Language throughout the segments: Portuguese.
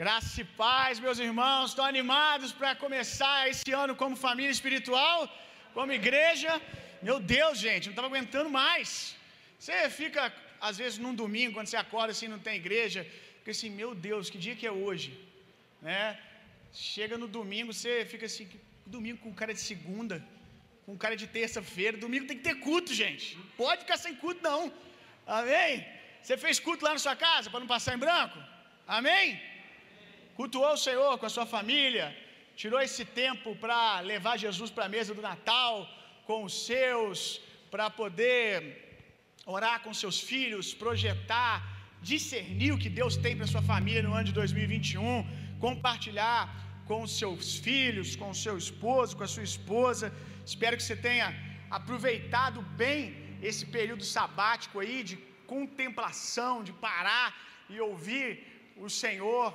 Graça e paz, meus irmãos, estão animados para começar esse ano como família espiritual, como igreja. Meu Deus, gente, não estava aguentando mais. Você fica, às vezes, num domingo, quando você acorda assim, não tem igreja, fica assim, meu Deus, que dia que é hoje? Né? Chega no domingo, você fica assim, domingo com cara de segunda, com cara de terça-feira. Domingo tem que ter culto, gente. Não pode ficar sem culto, não. Amém? Você fez culto lá na sua casa para não passar em branco? Amém? Cultuou o Senhor com a sua família, tirou esse tempo para levar Jesus para a mesa do Natal com os seus, para poder orar com seus filhos, projetar, discernir o que Deus tem para sua família no ano de 2021, compartilhar com seus filhos, com seu esposo, com a sua esposa. Espero que você tenha aproveitado bem esse período sabático aí de contemplação, de parar e ouvir o Senhor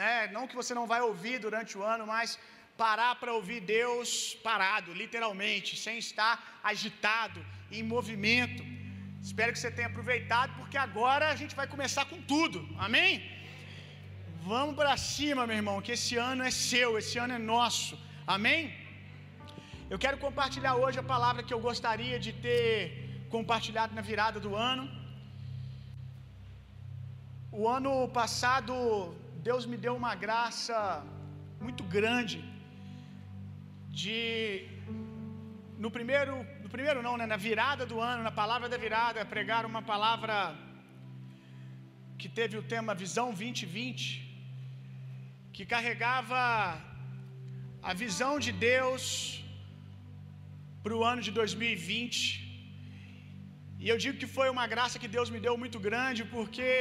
né? Não que você não vai ouvir durante o ano, mas parar para ouvir Deus parado, literalmente, sem estar agitado, em movimento. Espero que você tenha aproveitado, porque agora a gente vai começar com tudo. Amém? Vamos para cima, meu irmão, que esse ano é seu, esse ano é nosso. Amém? Eu quero compartilhar hoje a palavra que eu gostaria de ter compartilhado na virada do ano. O ano passado Deus me deu uma graça muito grande de no primeiro, no primeiro não, né, na virada do ano, na palavra da virada, pregar uma palavra que teve o tema Visão 2020, que carregava a visão de Deus para o ano de 2020. E eu digo que foi uma graça que Deus me deu muito grande, porque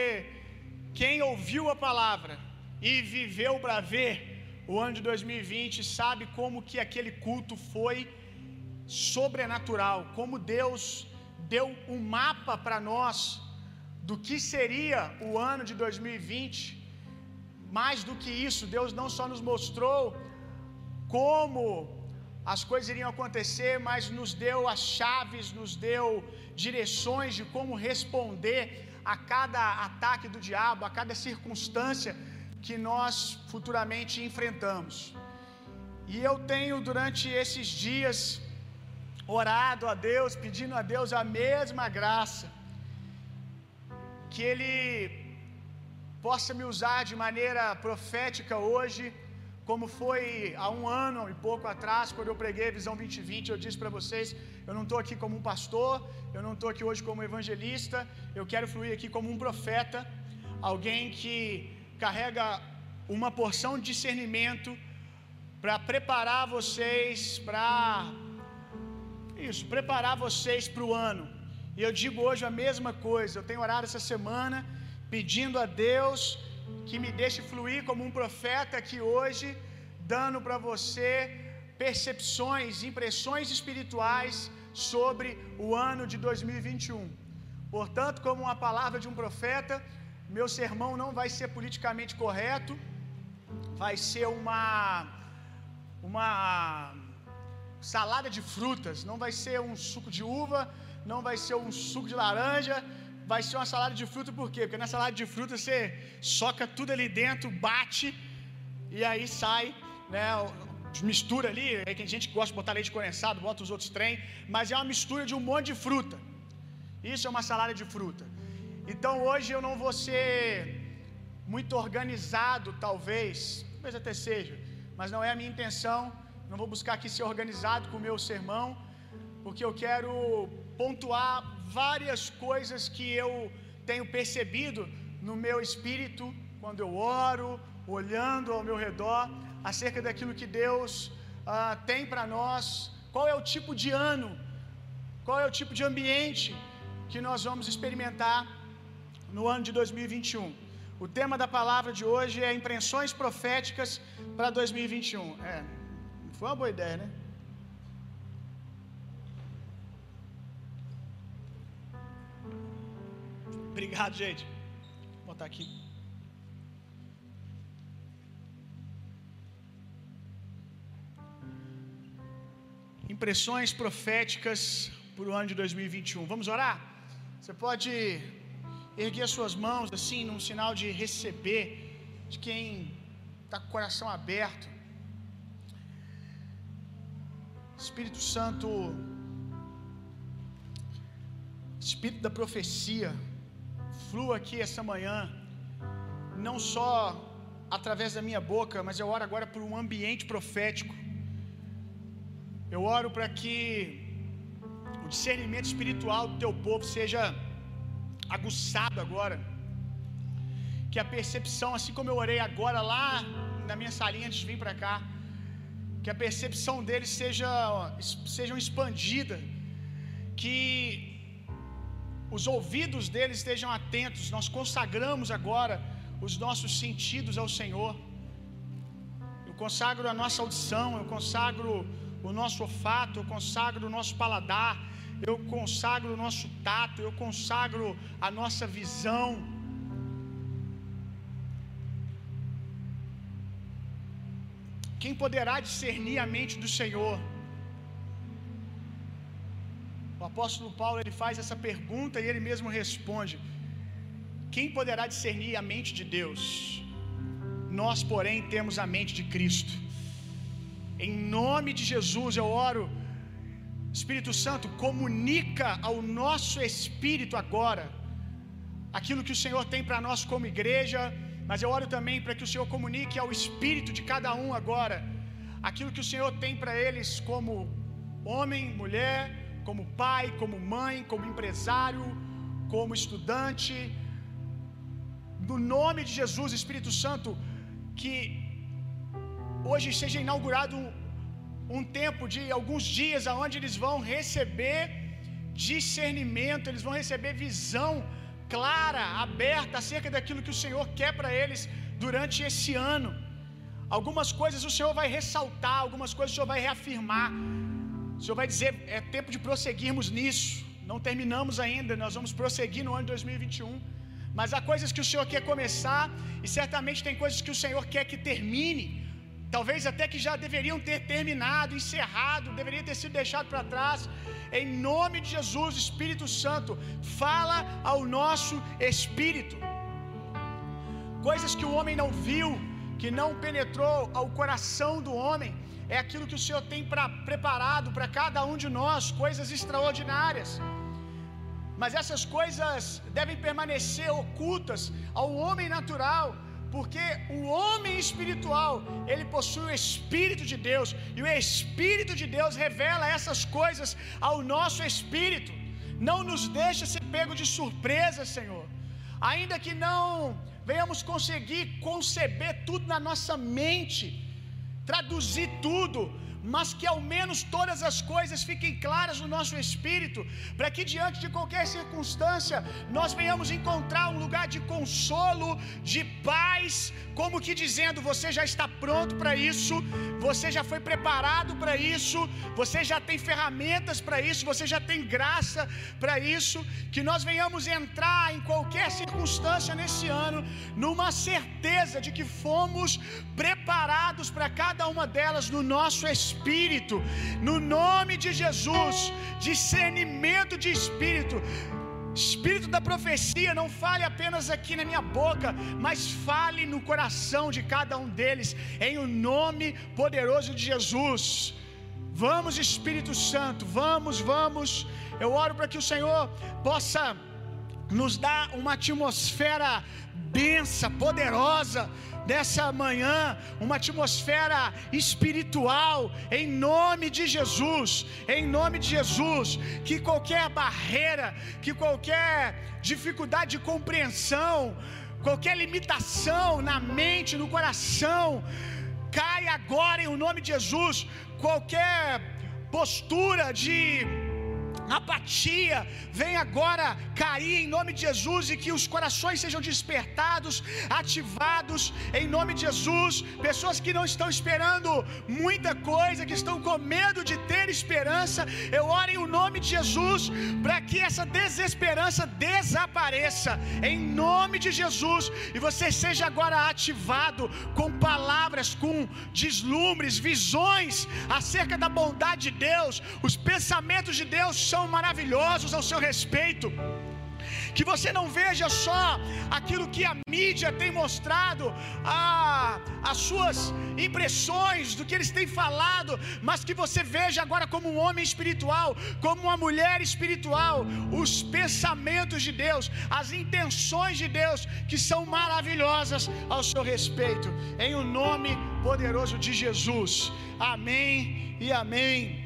quem ouviu a palavra e viveu para ver o ano de 2020 sabe como que aquele culto foi sobrenatural, como Deus deu um mapa para nós do que seria o ano de 2020. Mais do que isso, Deus não só nos mostrou como as coisas iriam acontecer, mas nos deu as chaves, nos deu direções de como responder a cada ataque do diabo, a cada circunstância que nós futuramente enfrentamos. E eu tenho durante esses dias orado a Deus, pedindo a Deus a mesma graça, que Ele possa me usar de maneira profética hoje, como foi há um ano e pouco atrás, quando eu preguei a Visão 2020, eu disse para vocês: eu não estou aqui como um pastor, eu não estou aqui hoje como evangelista, eu quero fluir aqui como um profeta, alguém que carrega uma porção de discernimento para preparar vocês para isso, preparar vocês para o ano. E eu digo hoje a mesma coisa. Eu tenho orado essa semana pedindo a Deus que me deixe fluir como um profeta aqui hoje, dando para você percepções, impressões espirituais sobre o ano de 2021. Portanto, como uma palavra de um profeta, meu sermão não vai ser politicamente correto, vai ser uma uma salada de frutas, não vai ser um suco de uva, não vai ser um suco de laranja, vai ser uma salada de fruta por quê? Porque na salada de fruta você soca tudo ali dentro, bate e aí sai, né, mistura ali, aí tem gente gosta de botar leite condensado, bota os outros trem, mas é uma mistura de um monte de fruta. Isso é uma salada de fruta. Então hoje eu não vou ser muito organizado, talvez, talvez até seja, mas não é a minha intenção. Não vou buscar aqui ser organizado com o meu sermão, porque eu quero pontuar várias coisas que eu tenho percebido no meu espírito quando eu oro, olhando ao meu redor, acerca daquilo que Deus ah, tem para nós. Qual é o tipo de ano? Qual é o tipo de ambiente que nós vamos experimentar no ano de 2021? O tema da palavra de hoje é impressões proféticas para 2021. É, foi uma boa ideia, né? Obrigado, gente. Vou botar aqui. Impressões proféticas para o ano de 2021. Vamos orar? Você pode erguer as suas mãos assim, num sinal de receber de quem está com o coração aberto. Espírito Santo, Espírito da profecia, flua aqui essa manhã, não só através da minha boca, mas eu oro agora por um ambiente profético. Eu oro para que o discernimento espiritual do teu povo seja aguçado agora. Que a percepção, assim como eu orei agora lá na minha salinha antes de vir para cá, que a percepção deles seja sejam expandida, que os ouvidos deles estejam atentos. Nós consagramos agora os nossos sentidos ao Senhor. Eu consagro a nossa audição, eu consagro o nosso olfato, eu consagro o nosso paladar, eu consagro o nosso tato, eu consagro a nossa visão. Quem poderá discernir a mente do Senhor? O apóstolo Paulo ele faz essa pergunta e ele mesmo responde: Quem poderá discernir a mente de Deus? Nós, porém, temos a mente de Cristo. Em nome de Jesus eu oro, Espírito Santo, comunica ao nosso espírito agora aquilo que o Senhor tem para nós como igreja, mas eu oro também para que o Senhor comunique ao espírito de cada um agora aquilo que o Senhor tem para eles como homem, mulher, como pai, como mãe, como empresário, como estudante. No nome de Jesus, Espírito Santo, que hoje seja inaugurado um, tempo de alguns dias aonde eles vão receber discernimento, eles vão receber visão clara, aberta acerca daquilo que o Senhor quer para eles durante esse ano. Algumas coisas o Senhor vai ressaltar, algumas coisas o Senhor vai reafirmar. O Senhor vai dizer: é tempo de prosseguirmos nisso. Não terminamos ainda, nós vamos prosseguir no ano de 2021. Mas há coisas que o Senhor quer começar, e certamente tem coisas que o Senhor quer que termine. Talvez até que já deveriam ter terminado, encerrado, deveria ter sido deixado para trás. Em nome de Jesus, Espírito Santo, fala ao nosso espírito. Coisas que o homem não viu, que não penetrou ao coração do homem, é aquilo que o Senhor tem pra, preparado para cada um de nós, coisas extraordinárias. Mas essas coisas devem permanecer ocultas ao homem natural, porque o homem espiritual, ele possui o espírito de Deus, e o espírito de Deus revela essas coisas ao nosso espírito. Não nos deixa ser pego de surpresa, Senhor. Ainda que não venhamos conseguir conceber tudo na nossa mente, traduzir tudo, mas que ao menos todas as coisas fiquem claras no nosso espírito, para que diante de qualquer circunstância nós venhamos encontrar um lugar de consolo, de paz, como que dizendo: você já está pronto para isso, você já foi preparado para isso, você já tem ferramentas para isso, você já tem graça para isso, que nós venhamos entrar em qualquer circunstância nesse ano, numa certeza de que fomos preparados para cada uma delas no nosso espírito, no nome de Jesus, discernimento de espírito. Espírito da profecia, não fale apenas aqui na minha boca, mas fale no coração de cada um deles, em o nome poderoso de Jesus. Vamos, Espírito Santo, vamos, vamos. Eu oro para que o Senhor possa nos dar uma atmosfera densa, poderosa, dessa manhã, uma atmosfera espiritual, em nome de Jesus, em nome de Jesus, que qualquer barreira, que qualquer dificuldade de compreensão, qualquer limitação na mente, no coração, cai agora em nome de Jesus, qualquer postura de apatia, vem agora cair em nome de Jesus e que os corações sejam despertados, ativados em nome de Jesus. Pessoas que não estão esperando muita coisa, que estão com medo de ter esperança, eu oro em nome de Jesus para que essa desesperança desapareça em nome de Jesus e você seja agora ativado com palavras, com deslumbres, visões acerca da bondade de Deus, os pensamentos de Deus são maravilhosos ao seu respeito. Que você não veja só aquilo que a mídia tem mostrado, a, as suas impressões do que eles têm falado, mas que você veja agora como um homem espiritual, como uma mulher espiritual, os pensamentos de Deus, as intenções de Deus que são maravilhosas ao seu respeito, em o nome poderoso de Jesus. Amém e amém.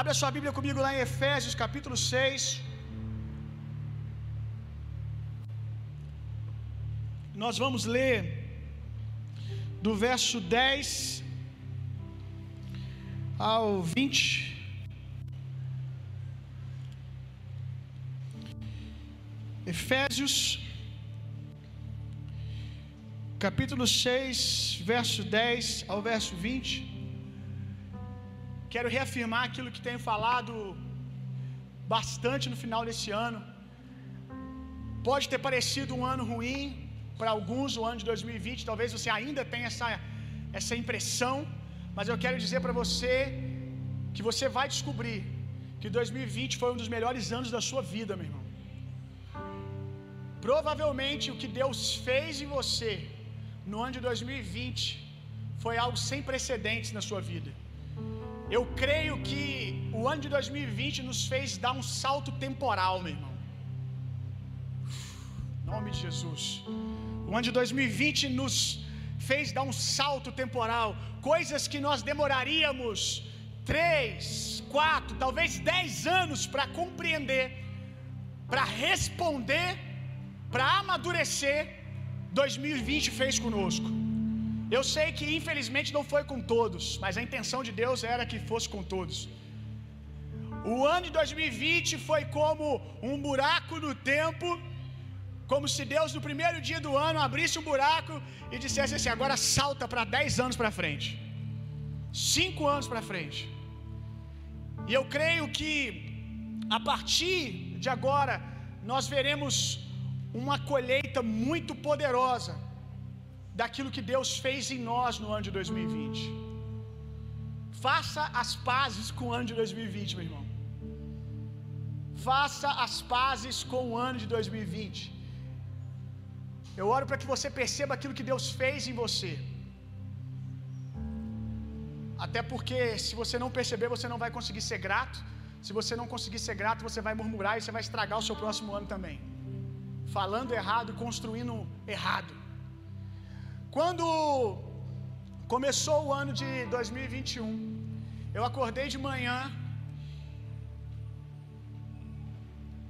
Abra sua Bíblia comigo lá em Efésios capítulo 6. Nós vamos ler do verso 10 ao 20. Efésios, capítulo 6, verso 10 ao verso 20. Quero reafirmar aquilo que tenho falado bastante no final desse ano. Pode ter parecido um ano ruim, para alguns o ano de 2020, talvez você ainda tenha essa, essa impressão, mas eu quero dizer para você que você vai descobrir que 2020 foi um dos melhores anos da sua vida, meu irmão. Provavelmente o que Deus fez em você no ano de 2020 foi algo sem precedentes na sua vida. Eu creio que o ano de 2020 nos fez dar um salto temporal, meu irmão. Nome de Jesus. O ano de 2020 nos fez dar um salto temporal, coisas que nós demoraríamos três, quatro, talvez dez anos para compreender, para responder, para amadurecer. 2020 fez conosco. Eu sei que infelizmente não foi com todos, mas a intenção de Deus era que fosse com todos. O ano de 2020 foi como um buraco no tempo como se Deus no primeiro dia do ano abrisse um buraco e dissesse assim: agora salta para 10 anos para frente, 5 anos para frente. E eu creio que a partir de agora nós veremos uma colheita muito poderosa daquilo que Deus fez em nós no ano de 2020. Faça as pazes com o ano de 2020, meu irmão. Faça as pazes com o ano de 2020. Eu oro para que você perceba aquilo que Deus fez em você. Até porque se você não perceber, você não vai conseguir ser grato. Se você não conseguir ser grato, você vai murmurar e você vai estragar o seu próximo ano também. Falando errado construindo errado. Quando começou o ano de 2021, eu acordei de manhã.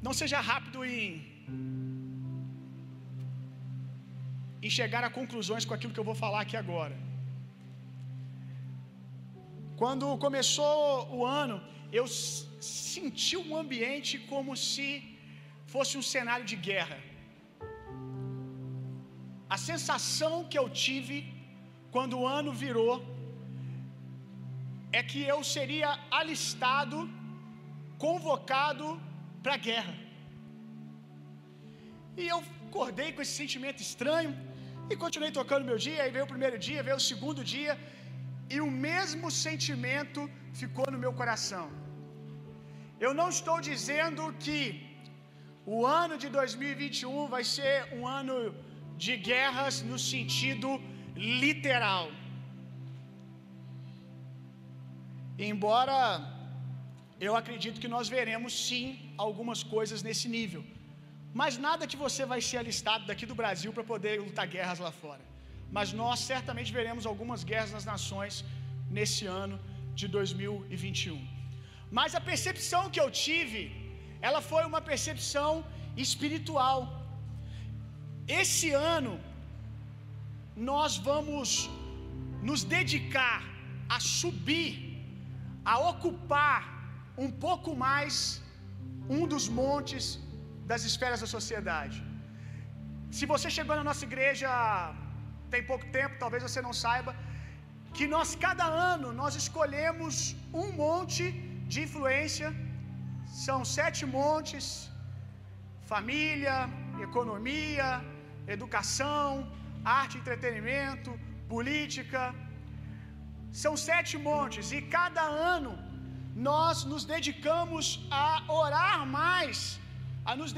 Não seja rápido em em chegar a conclusões com aquilo que eu vou falar aqui agora. Quando começou o ano, eu senti um ambiente como se fosse um cenário de guerra. A sensação que eu tive quando o ano virou é que eu seria alistado, convocado para a guerra. E eu acordei com esse sentimento estranho e continuei tocando meu dia. Aí veio o primeiro dia, veio o segundo dia, e o mesmo sentimento ficou no meu coração. Eu não estou dizendo que o ano de 2021 vai ser um ano de guerras no sentido literal. Embora eu acredito que nós veremos sim algumas coisas nesse nível. Mas nada que você vai ser alistado daqui do Brasil para poder lutar guerras lá fora. Mas nós certamente veremos algumas guerras nas nações nesse ano de 2021. Mas a percepção que eu tive, ela foi uma percepção espiritual. Esse ano nós vamos nos dedicar a subir, a ocupar um pouco mais um dos montes das esferas da sociedade. Se você chegou na nossa igreja tem pouco tempo, talvez você não saiba, que nós cada ano nós escolhemos um monte de influência. São sete montes: família, economia, educação, arte, entretenimento, política. São sete montes e cada ano nós nos dedicamos a orar mais a nos,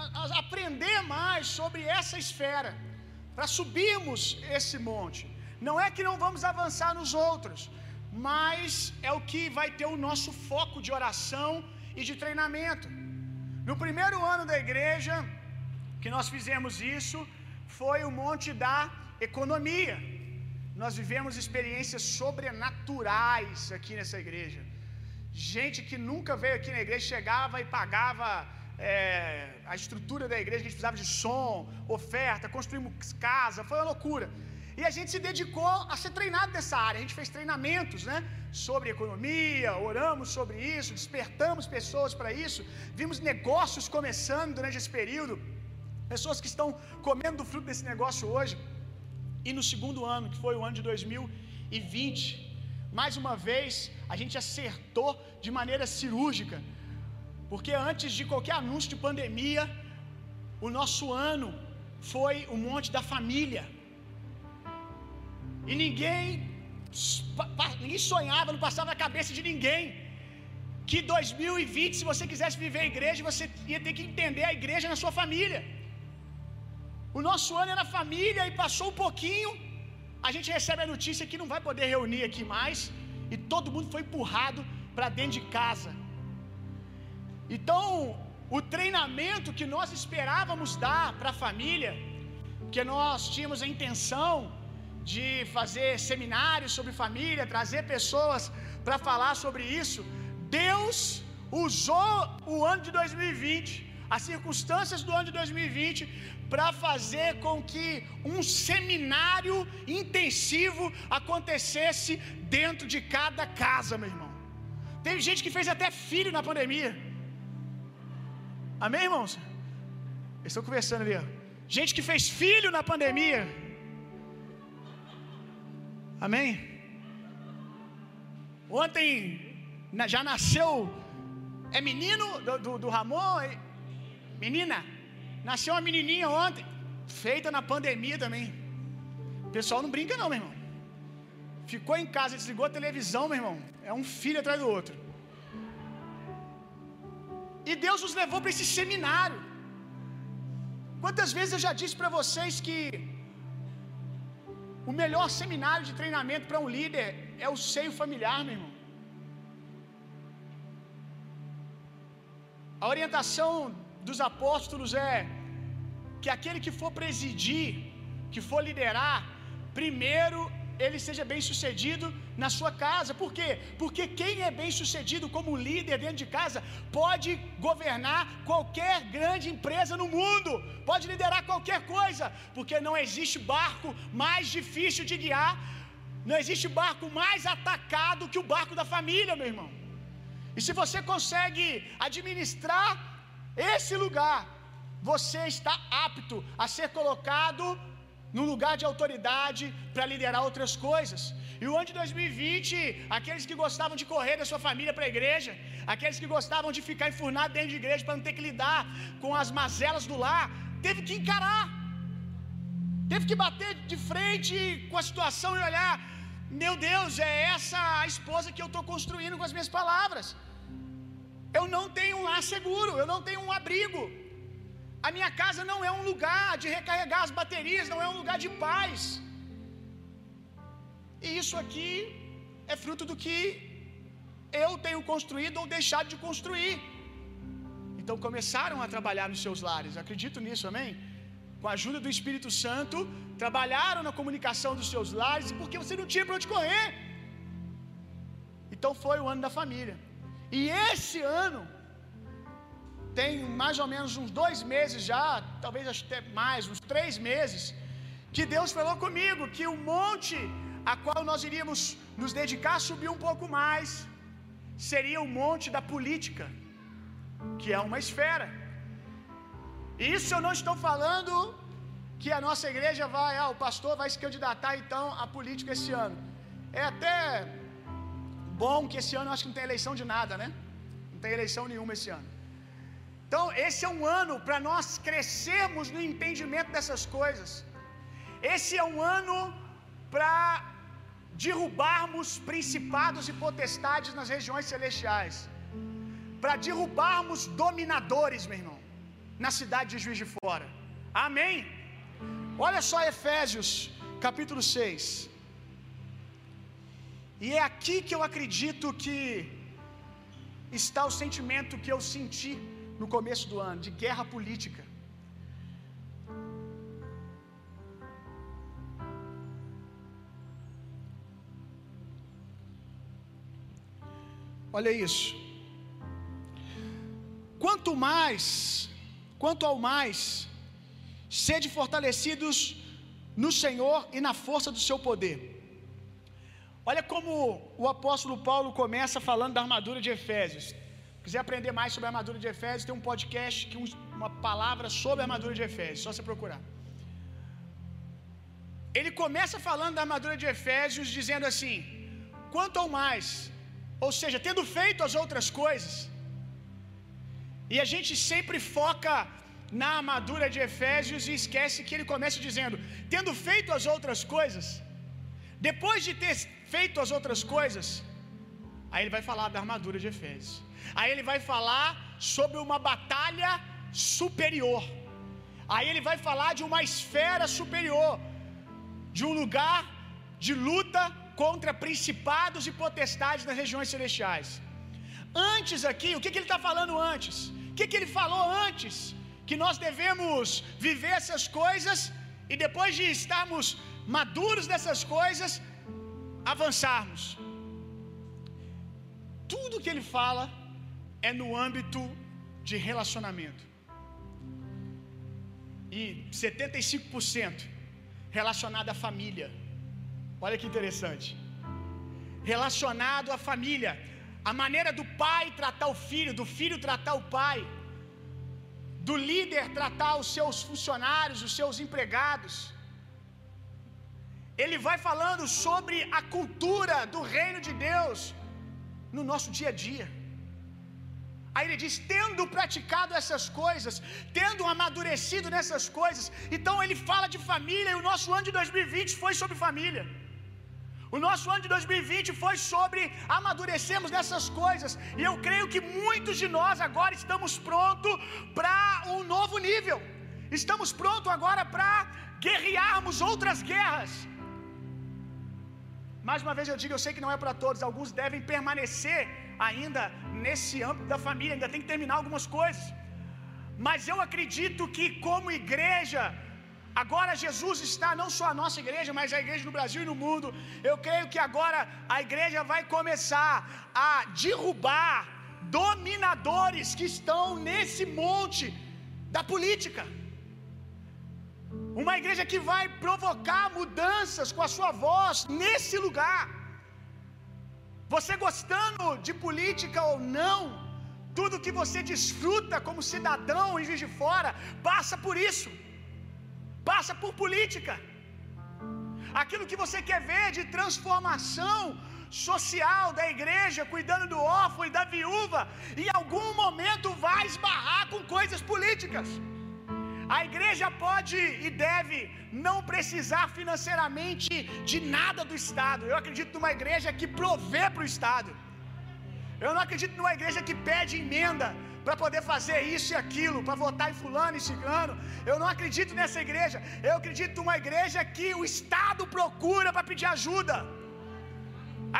a, a aprender mais sobre essa esfera, para subirmos esse monte. Não é que não vamos avançar nos outros, mas é o que vai ter o nosso foco de oração e de treinamento. No primeiro ano da igreja, que nós fizemos isso, foi o monte da economia. Nós vivemos experiências sobrenaturais aqui nessa igreja. Gente que nunca veio aqui na igreja chegava e pagava é, a estrutura da igreja, a gente precisava de som, oferta, construímos casa, foi uma loucura. E a gente se dedicou a ser treinado nessa área. A gente fez treinamentos, né, sobre economia, oramos sobre isso, despertamos pessoas para isso. Vimos negócios começando durante esse período. Pessoas que estão comendo do fruto desse negócio hoje. E no segundo ano, que foi o ano de 2020, mais uma vez, a gente acertou de maneira cirúrgica. Porque antes de qualquer anúncio de pandemia, o nosso ano foi o monte da família. E ninguém ninguém sonhava, não passava na cabeça de ninguém que 2020, se você quisesse viver a igreja, você ia ter que entender a igreja na sua família. O nosso ano era família e passou um pouquinho, a gente recebe a notícia que não vai poder reunir aqui mais e todo mundo foi empurrado para dentro de casa. Então, o treinamento que nós esperávamos dar para a família, que nós tínhamos a intenção de fazer seminários sobre família, trazer pessoas para falar sobre isso, Deus usou o ano de 2020, as circunstâncias do ano de 2020, para fazer com que um seminário intensivo acontecesse dentro de cada casa, meu irmão. Teve gente que fez até filho na pandemia. Amém, irmãos? Eles estão conversando ali. Ó. Gente que fez filho na pandemia. Amém? Ontem já nasceu. É menino do, do, do Ramon? Menina? Nasceu uma menininha ontem. Feita na pandemia também. O pessoal não brinca, não, meu irmão. Ficou em casa, desligou a televisão, meu irmão. É um filho atrás do outro. E Deus nos levou para esse seminário. Quantas vezes eu já disse para vocês que o melhor seminário de treinamento para um líder é o seio familiar, meu irmão. A orientação dos apóstolos é que aquele que for presidir, que for liderar, primeiro ele seja bem sucedido na sua casa. Por quê? Porque quem é bem sucedido como líder dentro de casa pode governar qualquer grande empresa no mundo, pode liderar qualquer coisa, porque não existe barco mais difícil de guiar, não existe barco mais atacado que o barco da família, meu irmão. E se você consegue administrar esse lugar, você está apto a ser colocado num lugar de autoridade para liderar outras coisas. E o ano de 2020, aqueles que gostavam de correr da sua família para a igreja, aqueles que gostavam de ficar enfurnado dentro de igreja para não ter que lidar com as mazelas do lar, teve que encarar, teve que bater de frente com a situação e olhar: meu Deus, é essa a esposa que eu estou construindo com as minhas palavras. Eu não tenho um lar seguro, eu não tenho um abrigo. A minha casa não é um lugar de recarregar as baterias, não é um lugar de paz. E isso aqui é fruto do que eu tenho construído ou deixado de construir. Então começaram a trabalhar nos seus lares, acredito nisso, amém? Com a ajuda do Espírito Santo, trabalharam na comunicação dos seus lares, porque você não tinha para onde correr. Então foi o ano da família. E esse ano, tem mais ou menos uns dois meses já, talvez até mais, uns três meses, que Deus falou comigo que o monte a qual nós iríamos nos dedicar subiu um pouco mais, seria o monte da política, que é uma esfera. E isso eu não estou falando que a nossa igreja vai, ah, o pastor vai se candidatar então à política esse ano. É até bom que esse ano eu acho que não tem eleição de nada, né? Não tem eleição nenhuma esse ano. Então, esse é um ano para nós crescermos no entendimento dessas coisas. Esse é um ano para derrubarmos principados e potestades nas regiões celestiais. para derrubarmos dominadores, meu irmão, na cidade de Juiz de Fora. Amém? Olha só Efésios, capítulo 6. E é aqui que eu acredito que está o sentimento que eu senti no começo do ano, de guerra política. Olha isso. Quanto mais, quanto ao mais, sede fortalecidos no Senhor e na força do seu poder. Olha como o apóstolo Paulo começa falando da armadura de Efésios. Se quiser aprender mais sobre a armadura de Efésios, tem um podcast que uma palavra sobre a armadura de Efésios, só você procurar. Ele começa falando da armadura de Efésios dizendo assim: quanto ao mais, ou seja, tendo feito as outras coisas, e a gente sempre foca na armadura de Efésios e esquece que ele começa dizendo: tendo feito as outras coisas, depois de ter feito as outras coisas, aí ele vai falar da armadura de Efésios. Aí ele vai falar sobre uma batalha superior. Aí ele vai falar de uma esfera superior, de um lugar de luta contra principados e potestades nas regiões celestiais. Antes aqui, o que, que ele está falando antes? O que, que ele falou antes? Que nós devemos viver essas coisas e depois de estarmos maduros dessas coisas, avançarmos. Tudo que ele fala é no âmbito de relacionamento. E 75% relacionado à família. Olha que interessante. Relacionado à família. A maneira do pai tratar o filho, do filho tratar o pai, do líder tratar os seus funcionários, os seus empregados. Ele vai falando sobre a cultura do reino de Deus no nosso dia a dia. Aí ele diz: tendo praticado essas coisas, tendo amadurecido nessas coisas. Então ele fala de família e o nosso ano de 2020 foi sobre família. O nosso ano de 2020 foi sobre amadurecermos nessas coisas. E eu creio que muitos de nós agora estamos prontos para um novo nível. Estamos prontos agora para guerrearmos outras guerras. Mais uma vez eu digo, eu sei que não é para todos, alguns devem permanecer ainda nesse âmbito da família, ainda tem que terminar algumas coisas. Mas eu acredito que, como igreja, agora Jesus está, não só a nossa igreja, mas a igreja no Brasil e no mundo. Eu creio que agora a igreja vai começar a derrubar dominadores que estão nesse monte da política. Uma igreja que vai provocar mudanças com a sua voz nesse lugar. Você gostando de política ou não, tudo que você desfruta como cidadão em Juiz de Fora passa por isso, passa por política. Aquilo que você quer ver de transformação social da igreja, cuidando do órfão e da viúva, em algum momento vai esbarrar com coisas políticas. A igreja pode e deve não precisar financeiramente de nada do Estado. Eu acredito numa igreja que provê para o Estado. Eu não acredito numa igreja que pede emenda para poder fazer isso e aquilo, para votar em fulano e ciclano. Eu não acredito nessa igreja. Eu acredito numa igreja que o Estado procura para pedir ajuda.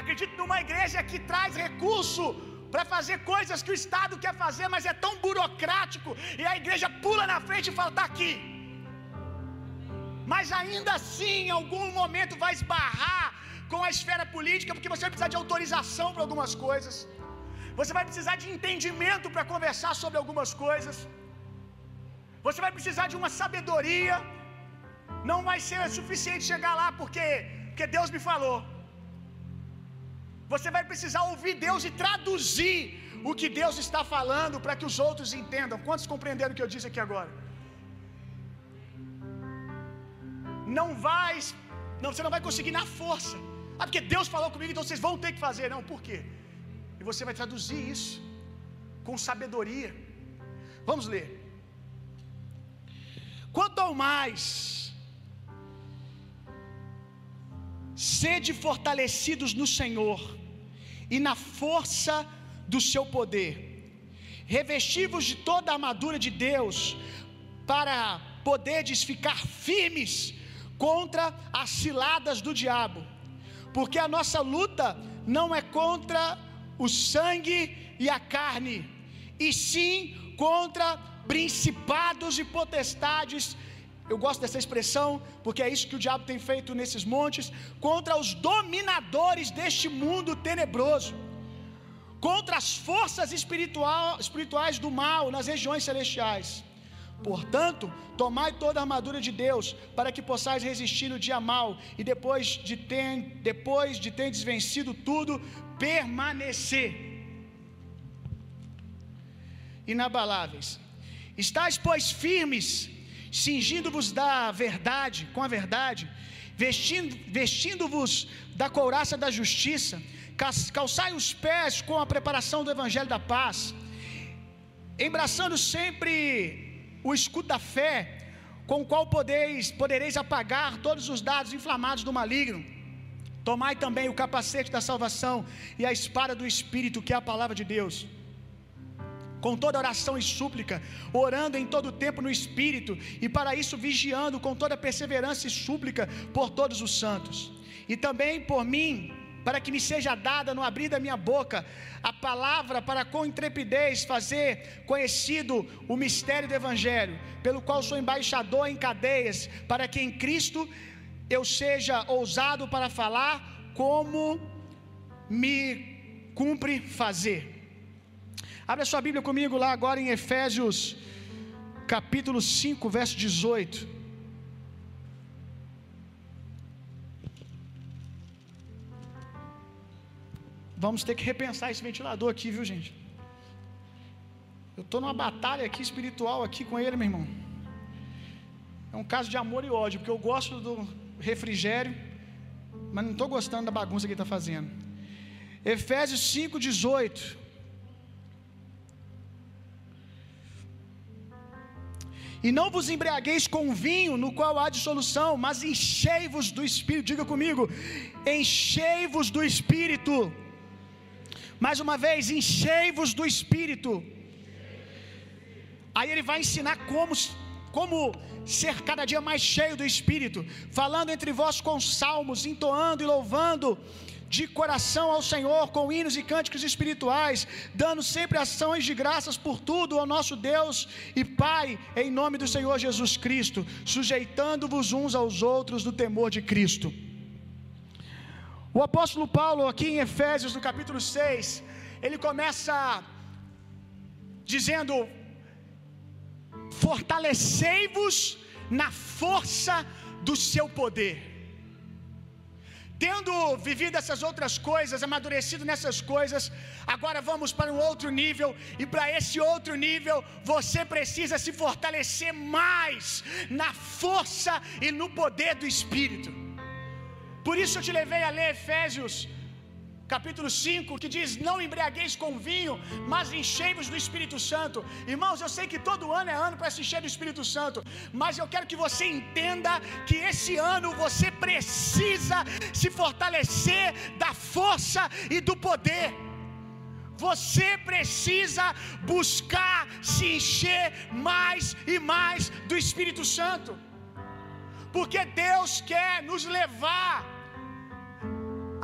Acredito numa igreja que traz recurso para fazer coisas que o Estado quer fazer, mas é tão burocrático, e a igreja pula na frente e fala: está aqui. Mas ainda assim, em algum momento vai esbarrar com a esfera política, porque você vai precisar de autorização para algumas coisas, você vai precisar de entendimento para conversar sobre algumas coisas, você vai precisar de uma sabedoria, não vai ser suficiente chegar lá porque, porque Deus me falou. Você vai precisar ouvir Deus e traduzir o que Deus está falando para que os outros entendam. Quantos compreenderam o que eu disse aqui agora? Não vai, não, você não vai conseguir na força. Ah, porque Deus falou comigo, então vocês vão ter que fazer. Não, por quê? E você vai traduzir isso com sabedoria. Vamos ler. Quanto ao mais, sede fortalecidos no Senhor e na força do seu poder. revestivos de toda a armadura de Deus, para poderdes ficar firmes contra as ciladas do diabo, porque a nossa luta não é contra o sangue e a carne, e sim contra principados e potestades. Eu gosto dessa expressão, porque é isso que o diabo tem feito nesses montes contra os dominadores deste mundo tenebroso, contra as forças espiritual, espirituais do mal nas regiões celestiais. Portanto, tomai toda a armadura de Deus, para que possais resistir no dia mal, e depois de ter, depois de ter desvencido tudo, permanecer inabaláveis. Estais, pois, firmes, cingindo-vos da verdade, com a verdade, vestindo, vestindo-vos da couraça da justiça, calçai os pés com a preparação do evangelho da paz, embraçando sempre o escudo da fé, com o qual podeis, podereis apagar todos os dados inflamados do maligno. Tomai também o capacete da salvação e a espada do Espírito, que é a palavra de Deus. Com toda oração e súplica, orando em todo tempo no Espírito, e para isso vigiando com toda perseverança e súplica por todos os santos. E também por mim, para que me seja dada no abrir da minha boca a palavra para com intrepidez fazer conhecido o mistério do Evangelho, pelo qual sou embaixador em cadeias, para que em Cristo eu seja ousado para falar como me cumpre fazer. Abra sua Bíblia comigo lá agora em Efésios, capítulo 5, verso 18. Vamos ter que repensar esse ventilador aqui, viu, gente? Eu estou numa batalha aqui espiritual aqui com ele, meu irmão. É um caso de amor e ódio, porque eu gosto do refrigério, mas não estou gostando da bagunça que ele está fazendo. Efésios 5,18. E não vos embriagueis com vinho, no qual há dissolução, mas enchei-vos do Espírito. Diga comigo: enchei-vos do Espírito. Mais uma vez, enchei-vos do Espírito. Aí ele vai ensinar como, como ser cada dia mais cheio do Espírito, falando entre vós com salmos, entoando e louvando de coração ao Senhor com hinos e cânticos espirituais, dando sempre ações de graças por tudo ao nosso Deus e Pai, em nome do Senhor Jesus Cristo, sujeitando-vos uns aos outros no temor de Cristo. O apóstolo Paulo, aqui em Efésios, no capítulo 6, ele começa dizendo: Fortalecei-vos na força do seu poder. Tendo vivido essas outras coisas, amadurecido nessas coisas, agora vamos para um outro nível, e para esse outro nível você precisa se fortalecer mais na força e no poder do Espírito. Por isso eu te levei a ler Efésios capítulo 5, que diz: Não embriagueis com vinho, mas enchei-vos do Espírito Santo. Irmãos, eu sei que todo ano é ano para se encher do Espírito Santo, mas eu quero que você entenda que esse ano você precisa se fortalecer da força e do poder. Você precisa buscar se encher mais e mais do Espírito Santo, porque Deus quer nos levar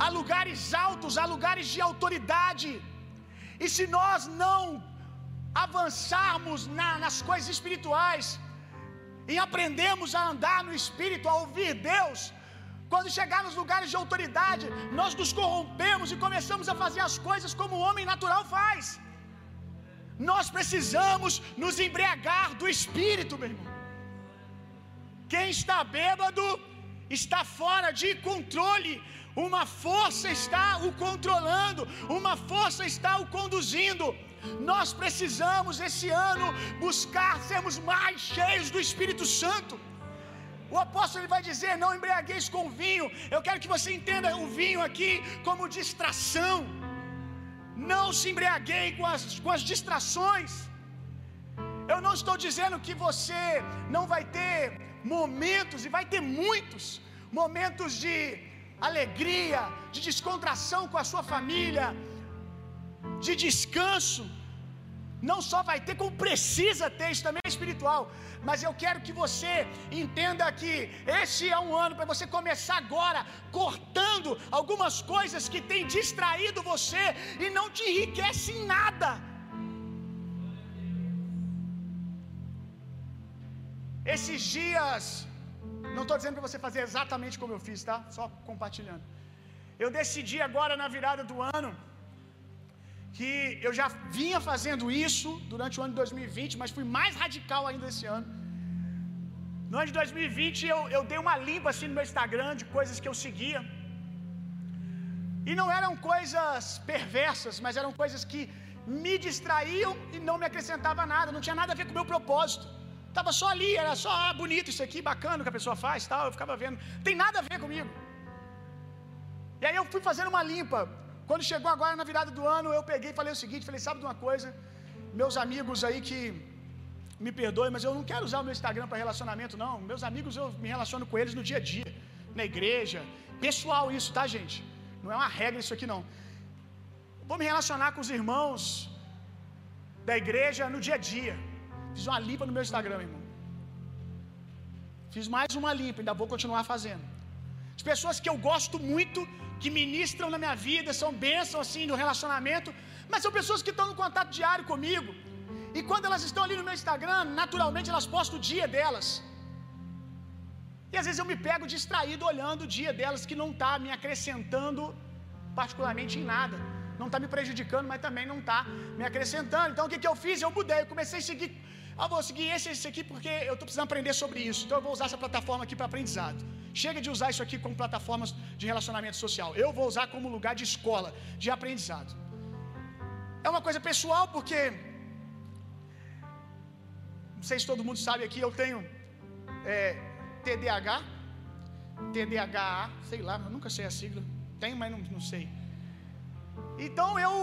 a lugares altos, a lugares de autoridade. E se nós não avançarmos na, nas coisas espirituais, e aprendemos a andar no Espírito, a ouvir Deus, quando chegar nos lugares de autoridade, nós nos corrompemos e começamos a fazer as coisas como o homem natural faz. Nós precisamos nos embriagar do Espírito, meu irmão. Quem está bêbado está fora de controle. Uma força está o controlando, uma força está o conduzindo. Nós precisamos esse ano buscar sermos mais cheios do Espírito Santo. O apóstolo ele vai dizer: Não embriagueis com vinho. Eu quero que você entenda o vinho aqui como distração. Não se embriaguei com as, com as distrações. Eu não estou dizendo que você não vai ter momentos, e vai ter muitos momentos de alegria, de descontração com a sua família, de descanso. Não só vai ter, como precisa ter, isso também é espiritual. Mas eu quero que você entenda que esse é um ano para você começar agora cortando algumas coisas que têm distraído você e não te enriquece em nada. Esses dias, não estou dizendo para você fazer exatamente como eu fiz, tá? Só compartilhando. Eu decidi agora na virada do ano que eu já vinha fazendo isso durante o ano de 2020, mas fui mais radical ainda esse ano. No ano de 2020 eu, eu dei uma limpa assim no meu Instagram de coisas que eu seguia. E não eram coisas perversas, mas eram coisas que me distraíam e não me acrescentava nada, não tinha nada a ver com o meu propósito. Tava só ali, era só ah, bonito isso aqui, bacana o que a pessoa faz, tal, eu ficava vendo. Tem nada a ver comigo. E aí eu fui fazendo uma limpa. Quando chegou agora na virada do ano, eu peguei e falei o seguinte, falei, sabe de uma coisa? Meus amigos aí que me perdoem, mas eu não quero usar o meu Instagram para relacionamento não. Meus amigos eu me relaciono com eles no dia a dia, na igreja. Pessoal isso, tá, gente? Não é uma regra isso aqui não. Vou me relacionar com os irmãos da igreja no dia a dia. Fiz uma limpa no meu Instagram, irmão. Fiz mais uma limpa, ainda vou continuar fazendo. As pessoas que eu gosto muito, que ministram na minha vida, são bênção assim no relacionamento, mas são pessoas que estão no contato diário comigo. E quando elas estão ali no meu Instagram, naturalmente elas postam o dia delas. E às vezes eu me pego distraído olhando o dia delas que não está me acrescentando particularmente em nada. Não está me prejudicando, mas também não está me acrescentando. Então o que, que eu fiz? Eu mudei, eu comecei a seguir. Ah, vou seguir esse, esse aqui porque eu estou precisando aprender sobre isso. Então eu vou usar essa plataforma aqui para aprendizado. Chega de usar isso aqui como plataformas de relacionamento social. Eu vou usar como lugar de escola, de aprendizado. É uma coisa pessoal porque não sei se todo mundo sabe aqui, eu tenho é, TDAH, TDAH, sei lá, eu nunca sei a sigla. Tenho, mas não, não sei. Então eu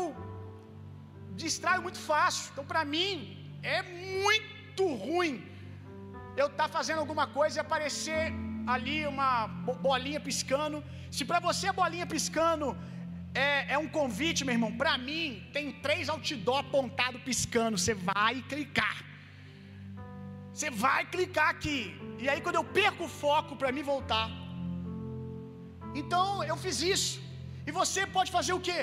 distraio muito fácil. Então para mim é muito ruim eu estar tá fazendo alguma coisa e aparecer ali uma bolinha piscando. Se para você a bolinha piscando é, é um convite, meu irmão, para mim tem três outdoor apontado piscando. Você vai clicar. Você vai clicar aqui. E aí quando eu perco o foco para me voltar. Então eu fiz isso. E você pode fazer o quê?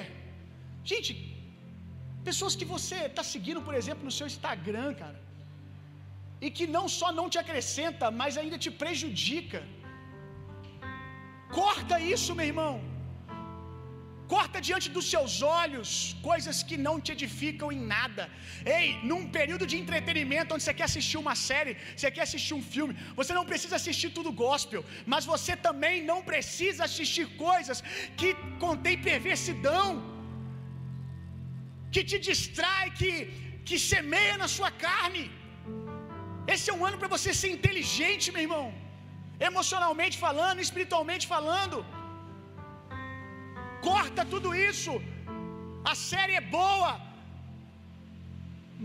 Gente, pessoas que você está seguindo, por exemplo, no seu Instagram, cara e que não só não te acrescenta, mas ainda te prejudica. Corta isso, meu irmão. Corta diante dos seus olhos coisas que não te edificam em nada. Ei, num período de entretenimento onde você quer assistir uma série, você quer assistir um filme, você não precisa assistir tudo gospel, mas você também não precisa assistir coisas que contêm perversidão, que te distrai, que, que semeia na sua carne. Esse é um ano para você ser inteligente, meu irmão. Emocionalmente falando, espiritualmente falando. Corta tudo isso. A série é boa,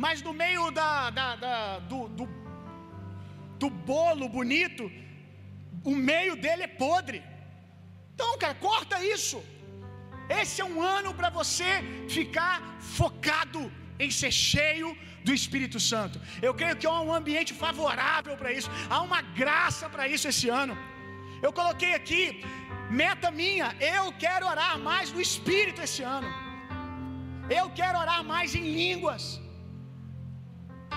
mas no meio da, da, da do, do, do bolo bonito, o meio dele é podre. Então, cara, corta isso. Esse é um ano para você ficar focado em ser cheio do Espírito Santo. Eu creio que há um ambiente favorável para isso, há uma graça para isso esse ano. Eu coloquei aqui, meta minha, eu quero orar mais no Espírito esse ano. Eu quero orar mais em línguas.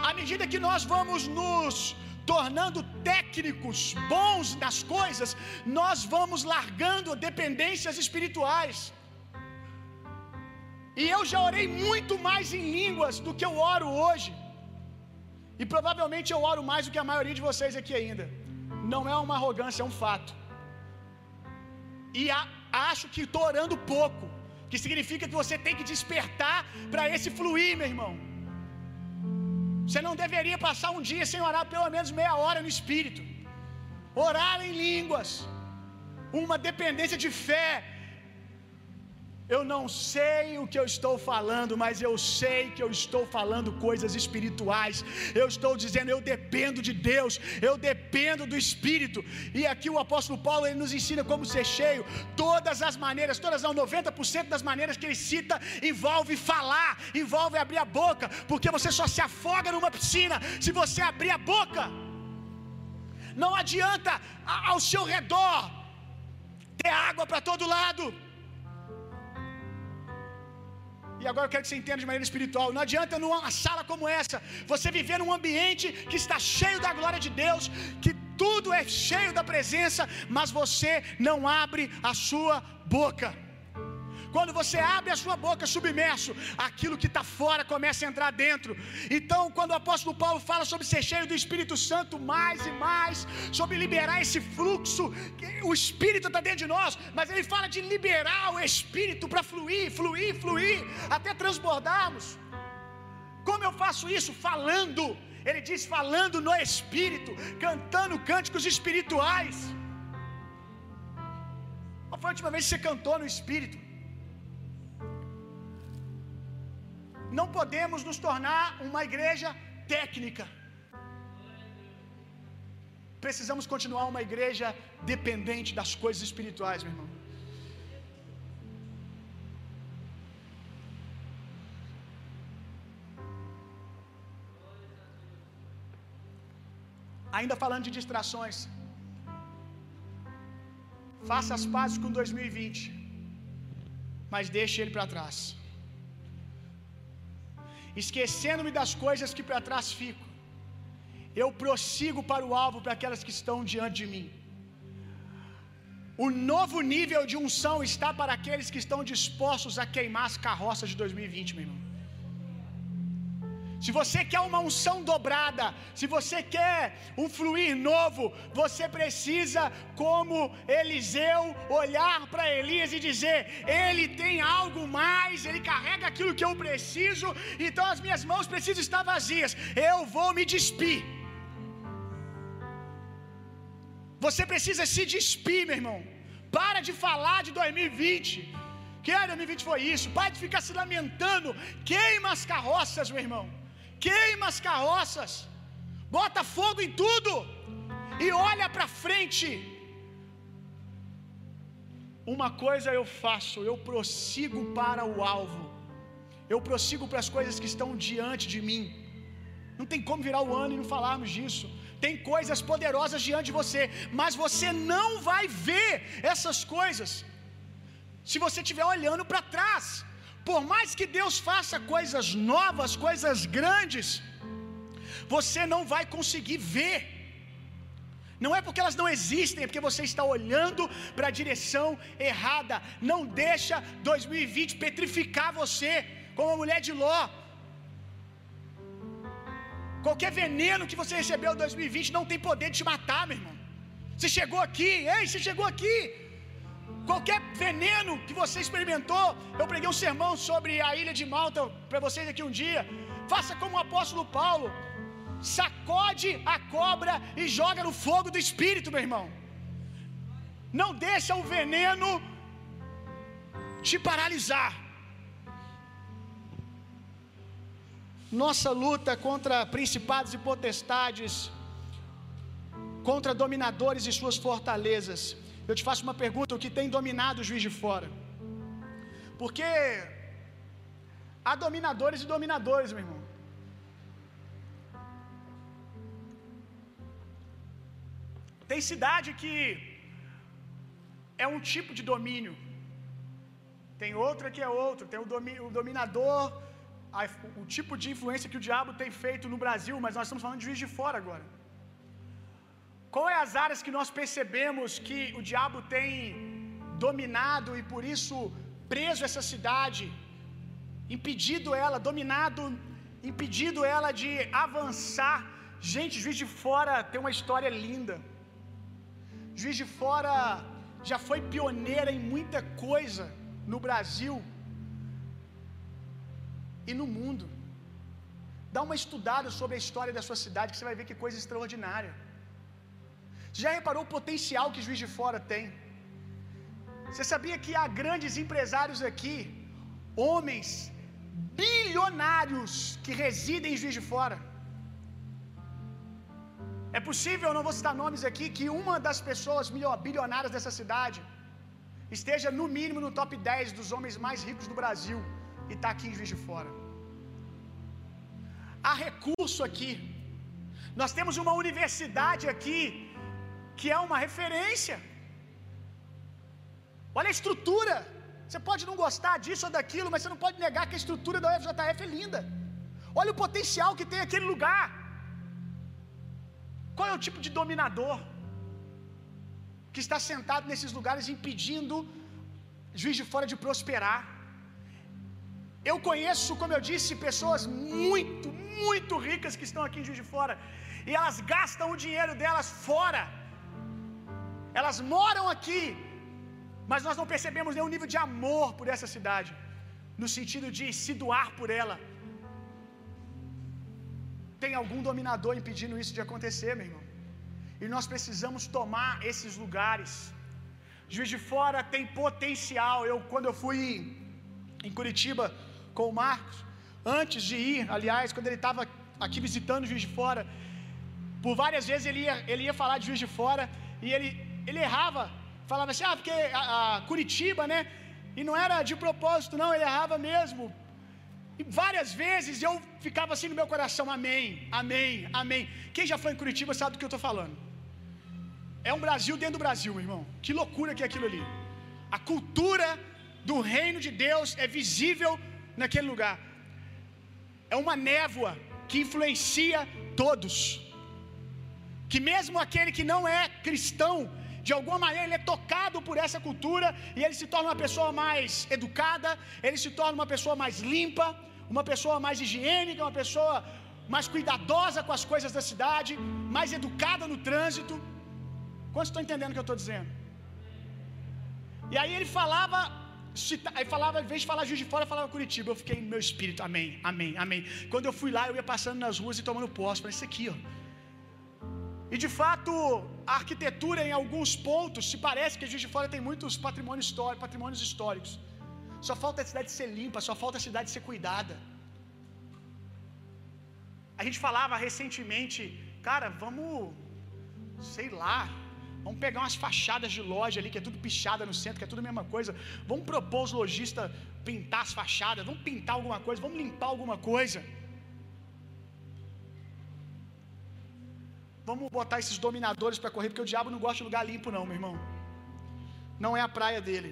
À medida que nós vamos nos tornando técnicos, bons nas coisas, nós vamos largando dependências espirituais. E eu já orei muito mais em línguas do que eu oro hoje. E provavelmente eu oro mais do que a maioria de vocês aqui ainda. Não é uma arrogância, é um fato. E a, acho que estou orando pouco, que significa que você tem que despertar para esse fluir, meu irmão. Você não deveria passar um dia sem orar pelo menos meia hora no espírito. Orar em línguas, uma dependência de fé, eu não sei o que eu estou falando, mas eu sei que eu estou falando coisas espirituais. Eu estou dizendo, eu dependo de Deus, eu dependo do Espírito. E aqui o apóstolo Paulo ele nos ensina como ser cheio. Todas as maneiras, todas não, 90% das maneiras que ele cita envolve falar, envolve abrir a boca, porque você só se afoga numa piscina se você abrir a boca. Não adianta ao seu redor ter água para todo lado. E agora eu quero que você entenda de maneira espiritual. Não adianta numa sala como essa, você viver num ambiente que está cheio da glória de Deus, que tudo é cheio da presença, mas você não abre a sua boca. Quando você abre a sua boca submerso, aquilo que está fora começa a entrar dentro. Então, quando o apóstolo Paulo fala sobre ser cheio do Espírito Santo mais e mais, sobre liberar esse fluxo, o Espírito está dentro de nós, mas ele fala de liberar o Espírito para fluir, fluir, fluir, até transbordarmos. Como eu faço isso? Falando. Ele diz falando no Espírito, cantando cânticos espirituais. Qual foi a última vez que você cantou no Espírito? Não podemos nos tornar uma igreja técnica. Precisamos continuar uma igreja dependente das coisas espirituais, meu irmão. Ainda falando de distrações. Faça as pazes com 2020, mas deixe ele para trás esquecendo-me das coisas que para trás fico, eu prossigo para o alvo, para aquelas que estão diante de mim. O novo nível de unção está para aqueles que estão dispostos a queimar as carroças de 2020, meu irmão. Se você quer uma unção dobrada, se você quer um fluir novo, você precisa, como Eliseu, olhar para Elias e dizer: Ele tem algo mais, ele carrega aquilo que eu preciso, então as minhas mãos precisam estar vazias. Eu vou me despir. Você precisa se despir, meu irmão. Para de falar de 2020. Que 2020 foi isso? Para de ficar se lamentando. Queima as carroças, meu irmão queima as carroças, bota fogo em tudo e olha para frente. Uma coisa eu faço, eu prossigo para o alvo, eu prossigo para as coisas que estão diante de mim. Não tem como virar o ano e não falarmos disso. Tem coisas poderosas diante de você, mas você não vai ver essas coisas se você estiver olhando para trás. Por mais que Deus faça coisas novas, coisas grandes, você não vai conseguir ver. Não é porque elas não existem, é porque você está olhando para a direção errada. Não deixa 2020 petrificar você, como a mulher de Ló. Qualquer veneno que você recebeu em 2020 não tem poder de te matar, meu irmão. Você chegou aqui, ei, você chegou aqui. Qualquer veneno que você experimentou, eu preguei um sermão sobre a ilha de Malta para vocês aqui um dia. Faça como o apóstolo Paulo, sacode a cobra e joga no fogo do espírito, meu irmão. Não deixa o veneno te paralisar. Nossa luta contra principados e potestades, contra dominadores e suas fortalezas eu te faço uma pergunta: o que tem dominado o juiz de fora? Porque há dominadores e dominadores, meu irmão. Tem cidade que é um tipo de domínio, tem outra que é outro. Tem o, domi o dominador, a, o tipo de influência que o diabo tem feito no Brasil, mas nós estamos falando de juiz de fora agora. Qual é as áreas que nós percebemos que o diabo tem dominado e por isso preso essa cidade, impedido ela, dominado, impedido ela de avançar? Gente, Juiz de Fora tem uma história linda. Juiz de Fora já foi pioneira em muita coisa no Brasil e no mundo. Dá uma estudada sobre a história da sua cidade que você vai ver que coisa extraordinária. Já reparou o potencial que Juiz de Fora tem? Você sabia que há grandes empresários aqui, homens bilionários que residem em Juiz de Fora? É possível, eu não vou citar nomes aqui, que uma das pessoas bilionárias dessa cidade esteja no mínimo no top 10 dos homens mais ricos do Brasil e está aqui em Juiz de Fora. Há recurso aqui. Nós temos uma universidade aqui que é uma referência. Olha a estrutura. Você pode não gostar disso ou daquilo, mas você não pode negar que a estrutura da UFJF é linda. Olha o potencial que tem aquele lugar. Qual é o tipo de dominador que está sentado nesses lugares impedindo juiz de fora de prosperar? Eu conheço, como eu disse, pessoas muito, muito ricas que estão aqui em Juiz de Fora e elas gastam o dinheiro delas fora. Elas moram aqui, mas nós não percebemos nenhum nível de amor por essa cidade, no sentido de se doar por ela. Tem algum dominador impedindo isso de acontecer, meu irmão? E nós precisamos tomar esses lugares. Juiz de Fora tem potencial. Eu, quando eu fui em Curitiba com o Marcos, antes de ir, aliás, quando ele estava aqui visitando Juiz de Fora, por várias vezes ele ia, ele ia falar de Juiz de Fora e ele, ele errava. Falava assim, ah, porque a, a Curitiba, né? E não era de propósito, não, ele errava mesmo. E várias vezes eu ficava assim no meu coração, amém, amém, amém. Quem já foi em Curitiba sabe do que eu estou falando. É um Brasil dentro do Brasil, meu irmão. Que loucura que é aquilo ali. A cultura do reino de Deus é visível naquele lugar. É uma névoa que influencia todos. Que mesmo aquele que não é cristão, de alguma maneira ele é tocado por essa cultura e ele se torna uma pessoa mais educada, ele se torna uma pessoa mais limpa, uma pessoa mais higiênica, uma pessoa mais cuidadosa com as coisas da cidade, mais educada no trânsito. Quantos estão entendendo o que eu estou dizendo? E aí ele falava, aí falava, em vez de falar Juiz de Fora, falava Curitiba. Eu fiquei no meu espírito, amém, amém, amém. Quando eu fui lá, eu ia passando nas ruas e tomando posse. Falei, isso aqui, ó. E de fato, a arquitetura em alguns pontos, se parece que Juiz de Fora tem muitos patrimônios históricos, patrimônios históricos. Só falta a cidade ser limpa, só falta a cidade ser cuidada. A gente falava recentemente, cara, vamos, sei lá, vamos pegar umas fachadas de loja ali, que é tudo pichada no centro, que é tudo a mesma coisa. Vamos propor os lojistas pintar as fachadas, vamos pintar alguma coisa, vamos limpar alguma coisa. Vamos botar esses dominadores para correr, porque o diabo não gosta de lugar limpo, não, meu irmão. Não é a praia dele.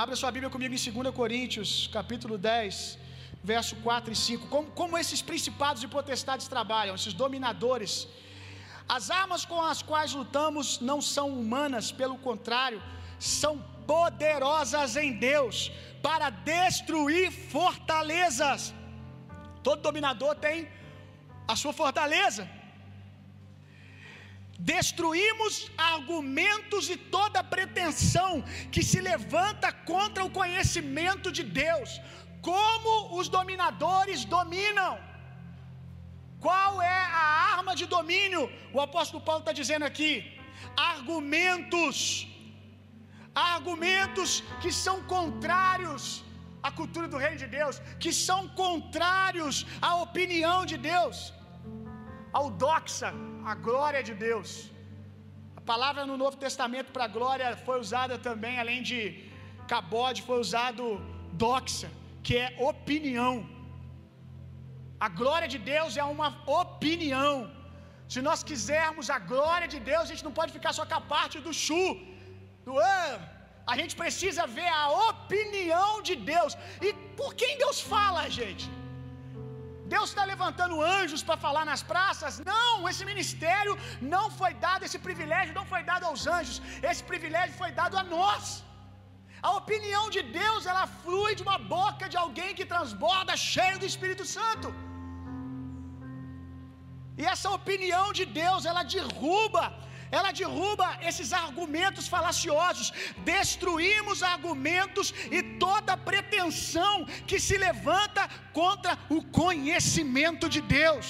Abra sua Bíblia comigo em 2 Coríntios, capítulo 10, verso 4 e 5. Como, como esses principados e potestades trabalham, esses dominadores. As armas com as quais lutamos não são humanas, pelo contrário, são poderosas em Deus para destruir fortalezas. Todo dominador tem a sua fortaleza. Destruímos argumentos e toda pretensão que se levanta contra o conhecimento de Deus. Como os dominadores dominam. Qual é a arma de domínio? O apóstolo Paulo está dizendo aqui: argumentos. Argumentos que são contrários à cultura do reino de Deus, que são contrários à opinião de Deus ao doxa, a glória de Deus. A palavra no Novo Testamento para glória foi usada também, além de cabode, foi usado doxa, que é opinião. A glória de Deus é uma opinião. Se nós quisermos a glória de Deus, a gente não pode ficar só com a parte do chu, do ah, a gente precisa ver a opinião de Deus. E por quem Deus fala, gente? Deus está levantando anjos para falar nas praças? Não, esse ministério não foi dado, esse privilégio não foi dado aos anjos, esse privilégio foi dado a nós. A opinião de Deus, ela flui de uma boca de alguém que transborda cheio do Espírito Santo. E essa opinião de Deus, ela derruba ela derruba esses argumentos falaciosos, destruímos argumentos e toda pretensão que se levanta contra o conhecimento de Deus,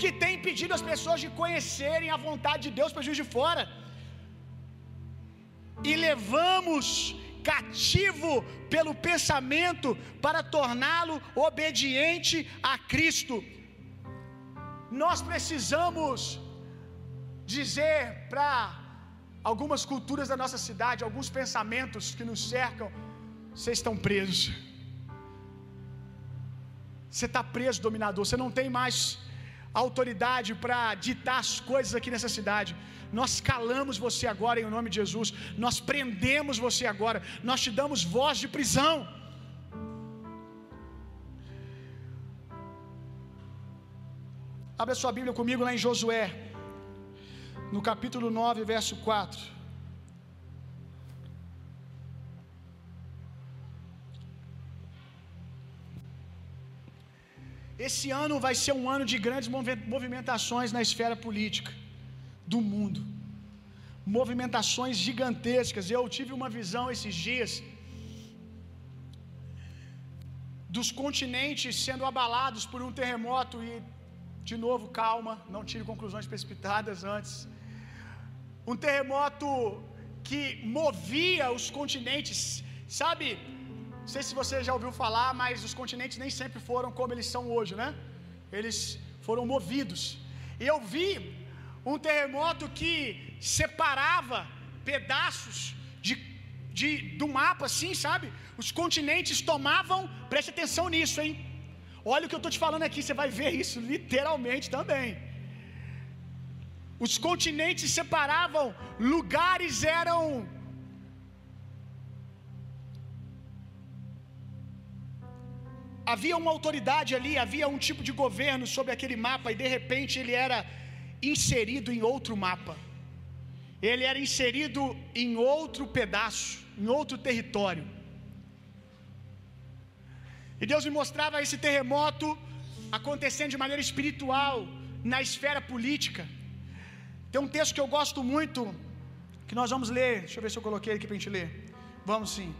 que tem impedido as pessoas de conhecerem a vontade de Deus para juiz de fora, e levamos cativo pelo pensamento para torná-lo obediente a Cristo. nós precisamos dizer para algumas culturas da nossa cidade, alguns pensamentos que nos cercam, vocês estão presos. Você está preso, dominador. Você não tem mais autoridade para ditar as coisas aqui nessa cidade. Nós calamos você agora em nome de Jesus. Nós prendemos você agora. Nós te damos voz de prisão. Abra sua Bíblia comigo lá em Josué, no capítulo 9, verso 4. Esse ano vai ser um ano de grandes movimentações na esfera política do mundo. Movimentações gigantescas. Eu tive uma visão esses dias dos continentes sendo abalados por um terremoto e de novo, calma, não tire conclusões precipitadas antes. Um terremoto que movia os continentes, sabe? Não sei se você já ouviu falar, mas os continentes nem sempre foram como eles são hoje, né? Eles foram movidos. E eu vi um terremoto que separava pedaços de, de, do mapa, assim, sabe? Os continentes tomavam, preste atenção nisso, hein? Olha o que eu estou te falando aqui, você vai ver isso literalmente também. Os continentes separavam, lugares eram havia uma autoridade ali, havia um tipo de governo sobre aquele mapa e de repente ele era inserido em outro mapa. Ele era inserido em outro pedaço, em outro território. E Deus me mostrava esse terremoto acontecendo de maneira espiritual na esfera política. Tem um texto que eu gosto muito, que nós vamos ler. Deixa eu ver se eu coloquei aqui para a gente ler. Vamos sim.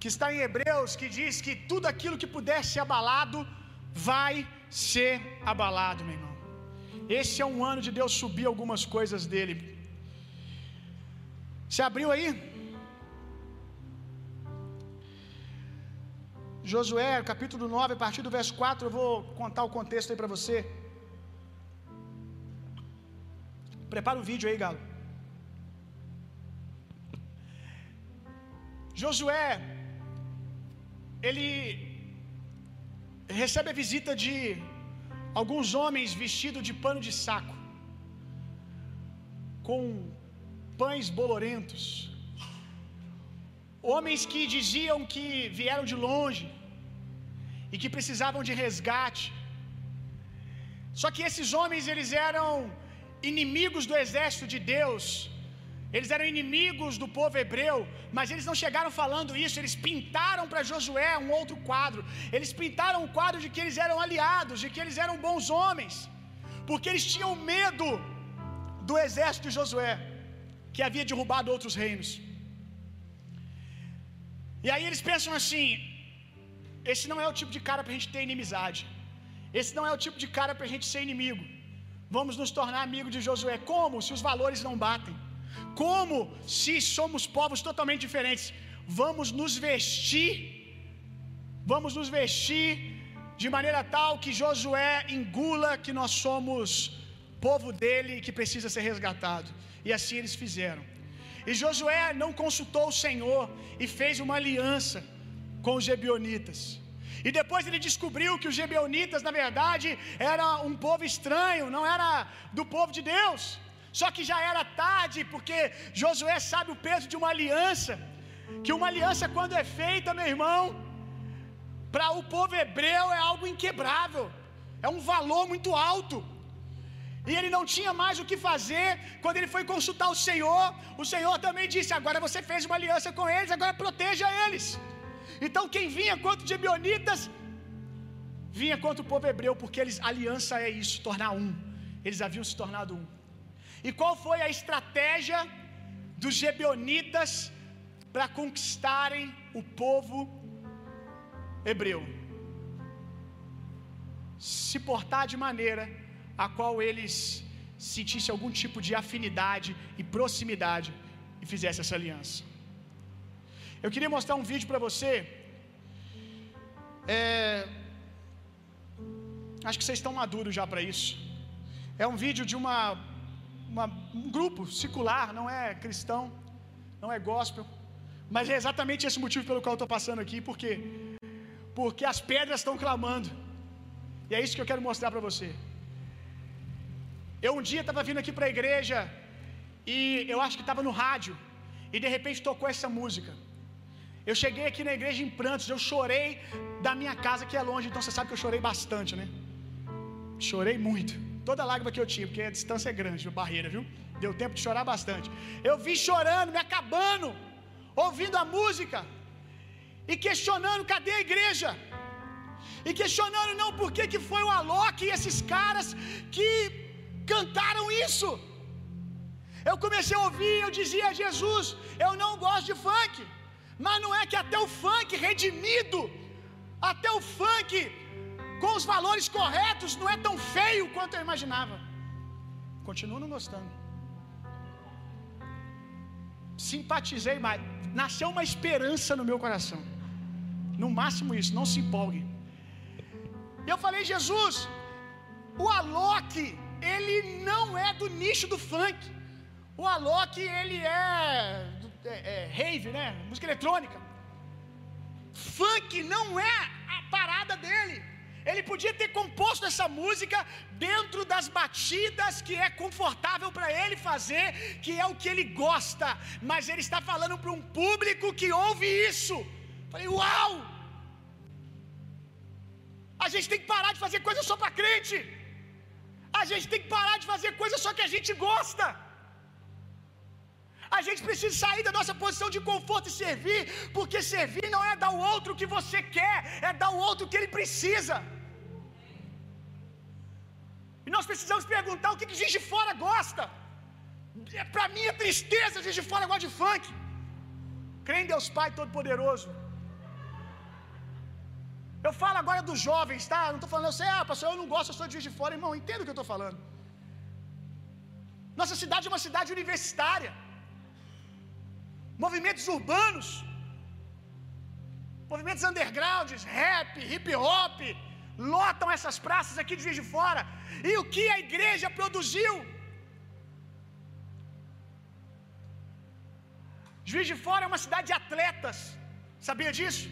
Que está em Hebreus, que diz que tudo aquilo que puder ser abalado, vai ser abalado, meu irmão. Esse é um ano de Deus subir algumas coisas dele. Você abriu aí? Josué, capítulo 9, a partir do verso 4, eu vou contar o contexto aí para você. Prepara o vídeo aí, galo. Josué, ele recebe a visita de alguns homens vestidos de pano de saco, com pães bolorentos, homens que diziam que vieram de longe e que precisavam de resgate. Só que esses homens eles eram inimigos do exército de Deus. Eles eram inimigos do povo hebreu, mas eles não chegaram falando isso, eles pintaram para Josué um outro quadro. Eles pintaram um quadro de que eles eram aliados, de que eles eram bons homens, porque eles tinham medo do exército de Josué, que havia derrubado outros reinos. E aí eles pensam assim: esse não é o tipo de cara para a gente ter inimizade, esse não é o tipo de cara para a gente ser inimigo. Vamos nos tornar amigos de Josué. Como? Se os valores não batem. Como se somos povos totalmente diferentes? Vamos nos vestir, vamos nos vestir de maneira tal que Josué engula que nós somos povo dele que precisa ser resgatado. E assim eles fizeram. E Josué não consultou o Senhor e fez uma aliança com os Gebionitas. E depois ele descobriu que os Gebionitas, na verdade, era um povo estranho, não era do povo de Deus. Só que já era tarde, porque Josué sabe o peso de uma aliança. Que uma aliança, quando é feita, meu irmão, para o povo hebreu é algo inquebrável, é um valor muito alto. E ele não tinha mais o que fazer. Quando ele foi consultar o Senhor, o Senhor também disse: Agora você fez uma aliança com eles, agora proteja eles. Então quem vinha contra os Gibeonitas, vinha contra o povo hebreu, porque eles, aliança é isso, tornar um. Eles haviam se tornado um. E qual foi a estratégia dos Gebeonitas para conquistarem o povo hebreu? Se portar de maneira a qual eles sentissem algum tipo de afinidade e proximidade e fizessem essa aliança. Eu queria mostrar um vídeo para você. É, Acho que vocês estão maduros já para isso. É um vídeo de uma, uma, um grupo secular, não é cristão, não é gospel. Mas é exatamente esse motivo pelo qual eu estou passando aqui. Por quê? Porque as pedras estão clamando. E é isso que eu quero mostrar para você. Eu um dia estava vindo aqui para a igreja e eu acho que estava no rádio e de repente tocou essa música. Eu cheguei aqui na igreja em prantos, eu chorei da minha casa que é longe, então você sabe que eu chorei bastante, né? Chorei muito. Toda lágrima que eu tinha, porque a distância é grande, a barreira, viu? Deu tempo de chorar bastante. Eu vim chorando, me acabando, ouvindo a música e questionando cadê a igreja? E questionando não por que, foi o Alok e esses caras que cantaram isso. Eu comecei a ouvir, eu dizia Jesus, eu não gosto de funk. Mas não é que até o funk redimido, até o funk com os valores corretos não é tão feio quanto eu imaginava. Continuo não gostando. Simpatizei mais. Nasceu uma esperança no meu coração. No máximo isso, não se empolgue. Eu falei, Jesus, o Alok, ele não é do nicho do funk. O Alok, ele é, é, é rave, né? Música eletrônica. Funk não é a parada dele. Ele podia ter composto essa música dentro das batidas que é confortável para ele fazer, que é o que ele gosta, mas ele está falando para um público que ouve isso. Falei, uau! A gente tem que parar de fazer coisa só para crente. A gente tem que parar de fazer coisa só que a gente gosta. A gente precisa sair da nossa posição de conforto e servir, porque servir não é dar o outro o que você quer, é dar o outro o que ele precisa. E nós precisamos perguntar o que, que gente de fora gosta. É, Para mim é tristeza, gente de fora gosta de funk. Crê em Deus Pai Todo-Poderoso. Eu falo agora dos jovens, tá? Não estou falando, sei, ah, pastor, eu não gosto, eu sou de Juiz de Fora, irmão, entendo o que eu estou falando. Nossa cidade é uma cidade universitária movimentos urbanos, movimentos undergrounds, rap, hip hop, lotam essas praças aqui de Juiz de Fora. E o que a igreja produziu? Juiz de Fora é uma cidade de atletas. Sabia disso?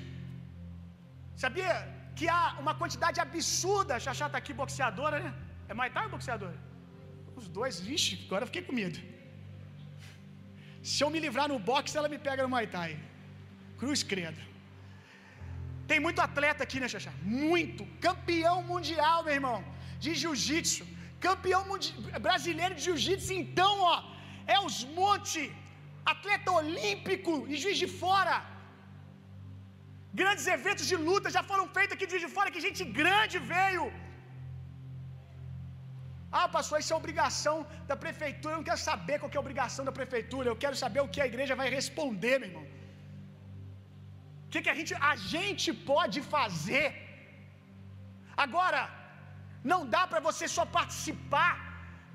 Sabia que há uma quantidade absurda, Xaxá tá aqui boxeadora, né? É Thai ou boxeadora? Os dois, vixe, agora fiquei com medo. Se eu me livrar no boxe, ela me pega no Muay Thai. Cruz credo. Tem muito atleta aqui, né, Xaxá? Muito. Campeão mundial, meu irmão, de jiu-jitsu. Campeão brasileiro de jiu-jitsu, então, ó, é os monte. Atleta olímpico e juiz de fora. Grandes eventos de luta já foram feitos aqui de juiz de fora, que gente grande veio. Ah, pastor, isso é obrigação da prefeitura. Eu não quero saber qual é a obrigação da prefeitura. Eu quero saber o que a igreja vai responder, meu irmão. O que, que a, gente, a gente pode fazer? Agora, não dá para você só participar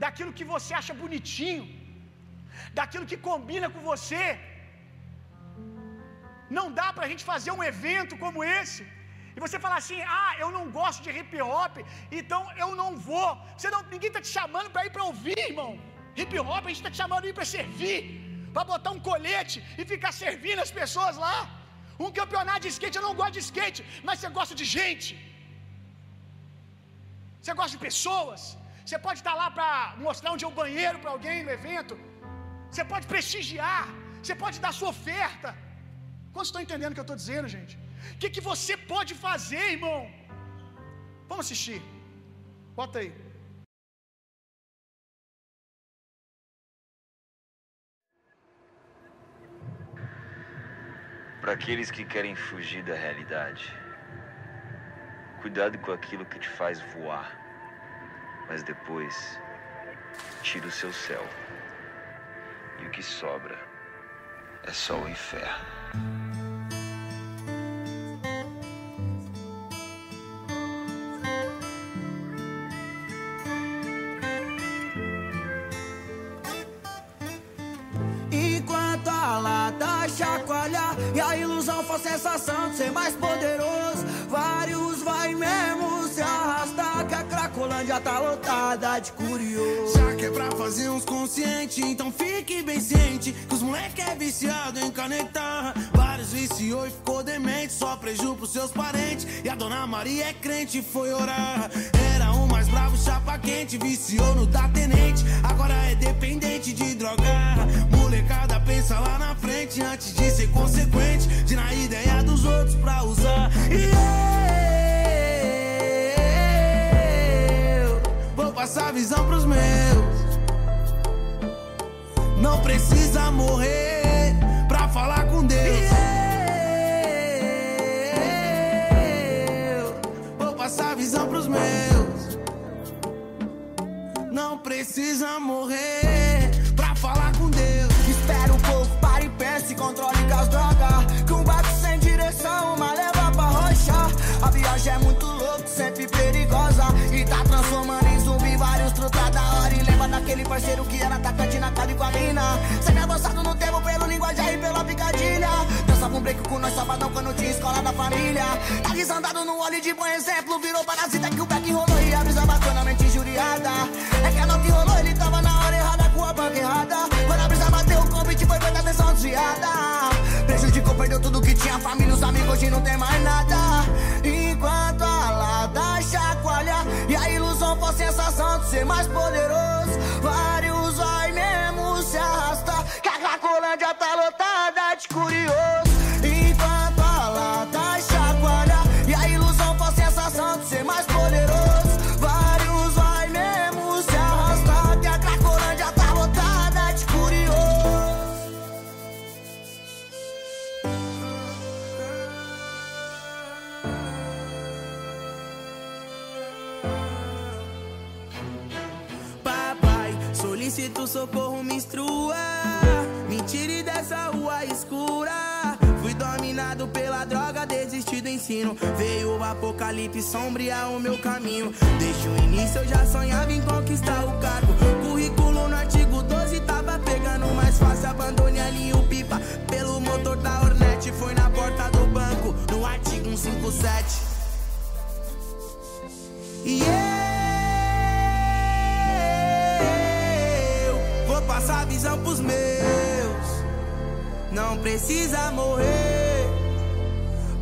daquilo que você acha bonitinho, daquilo que combina com você. Não dá para a gente fazer um evento como esse e você falar assim: ah, eu não gosto de hip hop, então eu não vou. Você não, ninguém está te chamando para ir para ouvir, irmão. Hip hop a gente está te chamando ir para servir, para botar um colete e ficar servindo as pessoas lá. Um campeonato de skate, eu não gosto de skate, mas você gosta de gente. Você gosta de pessoas. Você pode estar lá para mostrar onde é o banheiro para alguém no evento. Você pode prestigiar. Você pode dar sua oferta. Quantos estão entendendo o que eu estou dizendo, gente? O que, que você pode fazer, irmão? Vamos assistir. Bota aí. Para aqueles que querem fugir da realidade, cuidado com aquilo que te faz voar, mas depois tira o seu céu. E o que sobra é só o inferno. Ilusão for sensação de ser mais poderoso. Vários vai mesmo se arrastar Que a Cracolândia tá lotada de curioso. Já que é pra fazer uns conscientes Então fique bem ciente Que os moleque é viciado em canetar Vários viciou e ficou demente Só preju pros seus parentes. E a dona Maria é crente foi orar. Era o mais bravo, chapa quente Viciou no da tenente. Agora é dependente de drogar Molecada pensa lá na frente Antes de ser consequente De na ideia dos outros pra usar. E eu Vou passar visão pros meus. Não precisa morrer Pra falar com Deus. Eu Vou passar visão pros meus. Não precisa morrer e controle com as drogas. Que um sem direção, uma leva pra rochar A viagem é muito louca, sempre perigosa. E tá transformando em zumbi vários truta da hora. E lembra daquele parceiro que era atacante na calle com a mina. Sempre avançado no tempo pelo linguajar e pela picadilha. Dançava um break com nós sabadão quando tinha escola da família. Tá desandado no óleo de bom exemplo. Virou parasita que o back rolou e a brisa bacana mente injuriada. É que a nota rolou, ele tava na hora errada com a banca errada. Quando a brisa bateu, o convite foi feita atenção desviada hoje não tem mais nada. Enquanto a lata chacoalha E a ilusão for sensação de ser mais poderoso Vários vai mesmo se arrastar Que a Cracolândia tá lotada de curioso socorro, me instrua. Me tire dessa rua escura. Fui dominado pela droga, desisti do ensino. Veio o apocalipse sombrear o meu caminho. Desde o início eu já sonhava em conquistar o cargo. Currículo no artigo 12 tava pegando mais fácil. Abandone ali o pipa pelo motor da Hornet. Foi na porta do banco, no artigo 157. E passar a visão pros meus. Não precisa morrer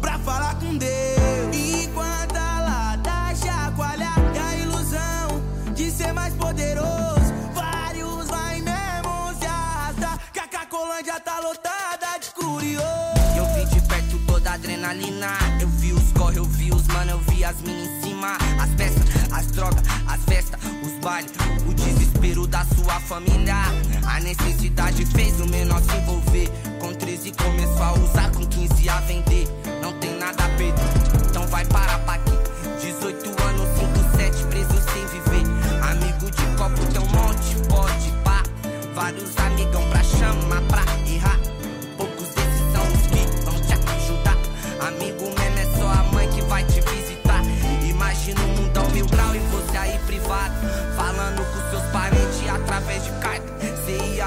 pra falar com Deus. Enquanto a lata chacoalha e a ilusão de ser mais poderoso, vários vai mesmo se arrastar. Que a Cacolândia tá lotada de curioso. Eu vi de perto toda adrenalina. Eu vi os corre, eu vi os mano, eu vi as minas em cima. As peças, as drogas, as festas, os bailes. O desespero da sua família. A necessidade fez o menor se envolver. Com 13 começou a usar, com 15 a vender. Não tem nada a perder, então vai parar pra quê? 18 anos, 5, 7 preso sem viver. Amigo de copo tem um monte, pode pá. Vários amigão pra chamar pra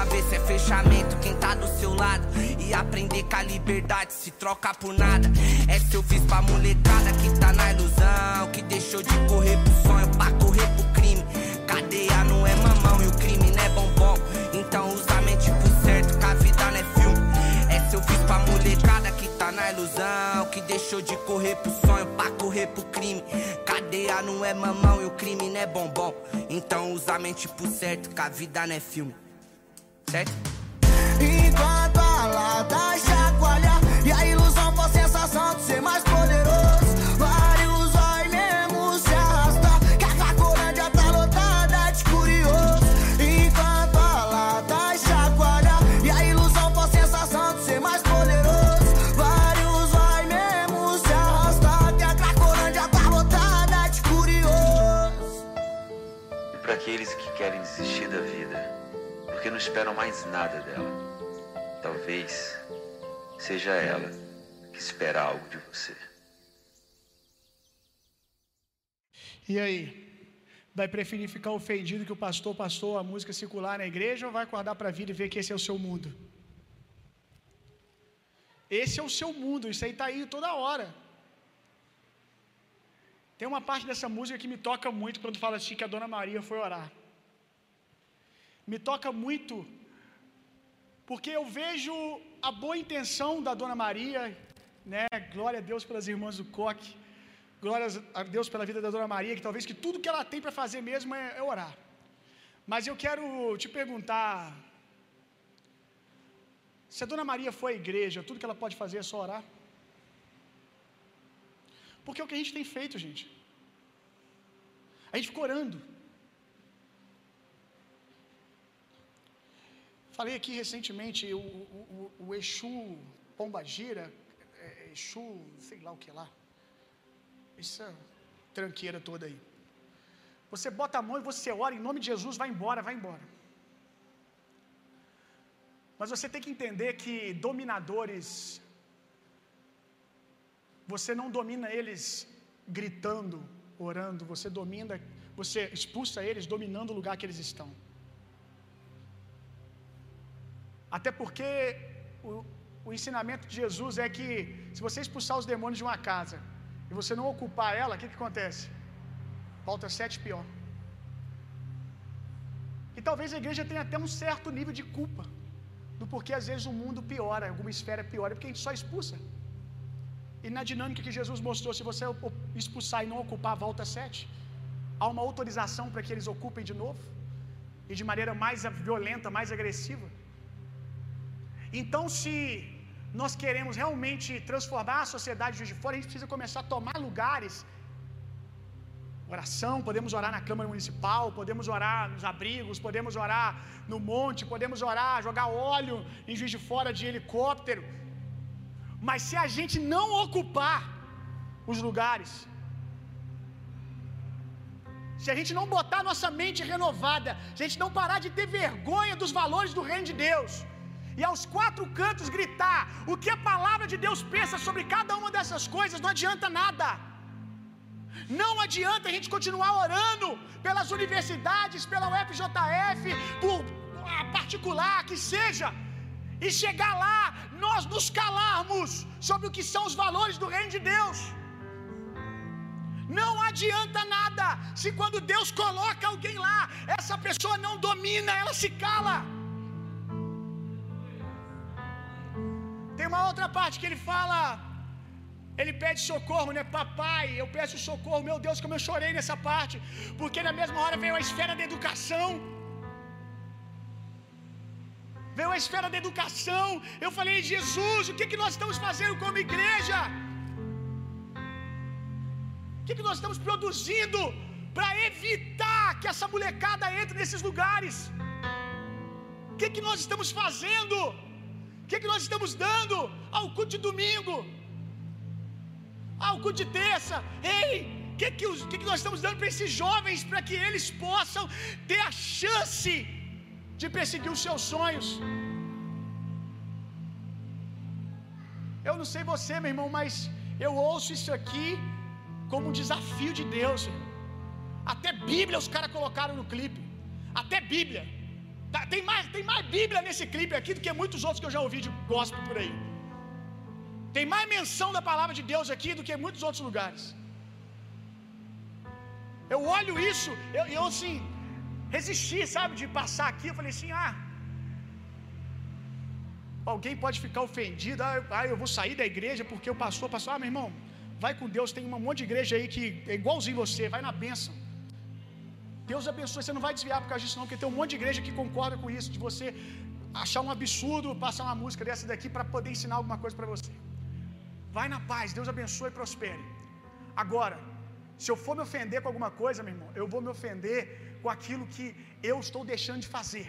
Ver se é fechamento quem tá do seu lado. E aprender que a liberdade se troca por nada. É seu fiz pra molecada que tá na ilusão. Que deixou de correr pro sonho pra correr pro crime. Cadeia não é mamão e o crime não é bombom. Então usa a mente pro certo, que a vida não é filme. É seu fiz pra molecada que tá na ilusão. Que deixou de correr pro sonho pra correr pro crime. Cadeia não é mamão e o crime não é bombom. Então usa a mente pro certo, que a vida não é filme. Certo? Enquanto a lata chacoalha E a ilusão for sensação de ser mais poderoso. Vários vai mesmo se arrastar Que a Cracolândia tá lotada de curioso. Enquanto a lata chacoalha E a ilusão for sensação de ser mais poderoso. Vários vai mesmo se arrastar Que a Cracolândia tá lotada de curioso. E para aqueles que querem desistir da vida, porque não esperam mais nada dela. Talvez seja ela que espera algo de você. E aí? Vai preferir ficar ofendido que o pastor passou a música circular na igreja ou vai acordar para a vida e ver que esse é o seu mundo? Esse é o seu mundo, isso aí está aí toda hora. Tem uma parte dessa música que me toca muito quando fala assim que a Dona Maria foi orar. Me toca muito porque eu vejo a boa intenção da Dona Maria, né? Glória a Deus pelas irmãs do Coque. Glória a Deus pela vida da Dona Maria, que talvez que tudo que ela tem para fazer mesmo é, é orar. Mas eu quero te perguntar: se a Dona Maria foi à igreja, tudo que ela pode fazer é só orar? Porque é o que a gente tem feito, gente. A gente fica orando. Falei aqui recentemente o, o, o Exu Pombagira, é, é, Exu, sei lá o que lá. Essa tranqueira toda aí. Você bota a mão e você ora em nome de Jesus, vai embora, vai embora. Mas você tem que entender que dominadores, você não domina eles gritando, orando, você domina, você expulsa eles dominando o lugar que eles estão. Até porque o, o ensinamento de Jesus é que se você expulsar os demônios de uma casa e você não ocupar ela, o que, que acontece? Volta sete pior. E talvez a igreja tenha até um certo nível de culpa do porquê às vezes o mundo piora, alguma esfera piora, porque a gente só expulsa. E na dinâmica que Jesus mostrou, se você expulsar e não ocupar, volta sete. Há uma autorização para que eles ocupem de novo e de maneira mais violenta, mais agressiva. Então, se nós queremos realmente transformar a sociedade de fora, a gente precisa começar a tomar lugares. Oração, podemos orar na Câmara Municipal, podemos orar nos abrigos, podemos orar no monte, podemos orar, jogar óleo em Juiz de Fora de helicóptero. Mas se a gente não ocupar os lugares, se a gente não botar nossa mente renovada, se a gente não parar de ter vergonha dos valores do reino de Deus, e aos quatro cantos gritar o que a palavra de Deus pensa sobre cada uma dessas coisas, não adianta nada. Não adianta a gente continuar orando pelas universidades, pela UFJF, por particular que seja, e chegar lá, nós nos calarmos sobre o que são os valores do reino de Deus. Não adianta nada se quando Deus coloca alguém lá, essa pessoa não domina, ela se cala. Uma outra parte que ele fala, ele pede socorro, né? Papai, eu peço socorro. Meu Deus, como eu chorei nessa parte, porque na mesma hora veio a esfera da educação. Veio a esfera da educação. Eu falei, Jesus, o que, que nós estamos fazendo como igreja? O que, que nós estamos produzindo para evitar que essa molecada entre nesses lugares? O que, que nós estamos fazendo? O que, que nós estamos dando ao culto de domingo? Ao culto de terça? Ei, o que, que, que, que nós estamos dando para esses jovens para que eles possam ter a chance de perseguir os seus sonhos? Eu não sei você, meu irmão, mas eu ouço isso aqui como um desafio de Deus. Até Bíblia os caras colocaram no clipe. Até Bíblia. Tá, tem, mais, tem mais Bíblia nesse clipe aqui do que muitos outros que eu já ouvi de gospel por aí. Tem mais menção da palavra de Deus aqui do que em muitos outros lugares. Eu olho isso, eu, eu assim, resisti, sabe, de passar aqui. Eu falei assim: ah, alguém pode ficar ofendido. Ah, ah eu vou sair da igreja porque o pastor passou. Ah, meu irmão, vai com Deus. Tem um monte de igreja aí que é igualzinho você, vai na bênção. Deus abençoe, você não vai desviar por causa disso, não, porque tem um monte de igreja que concorda com isso, de você achar um absurdo passar uma música dessa daqui para poder ensinar alguma coisa para você. Vai na paz, Deus abençoe e prospere. Agora, se eu for me ofender com alguma coisa, meu irmão, eu vou me ofender com aquilo que eu estou deixando de fazer.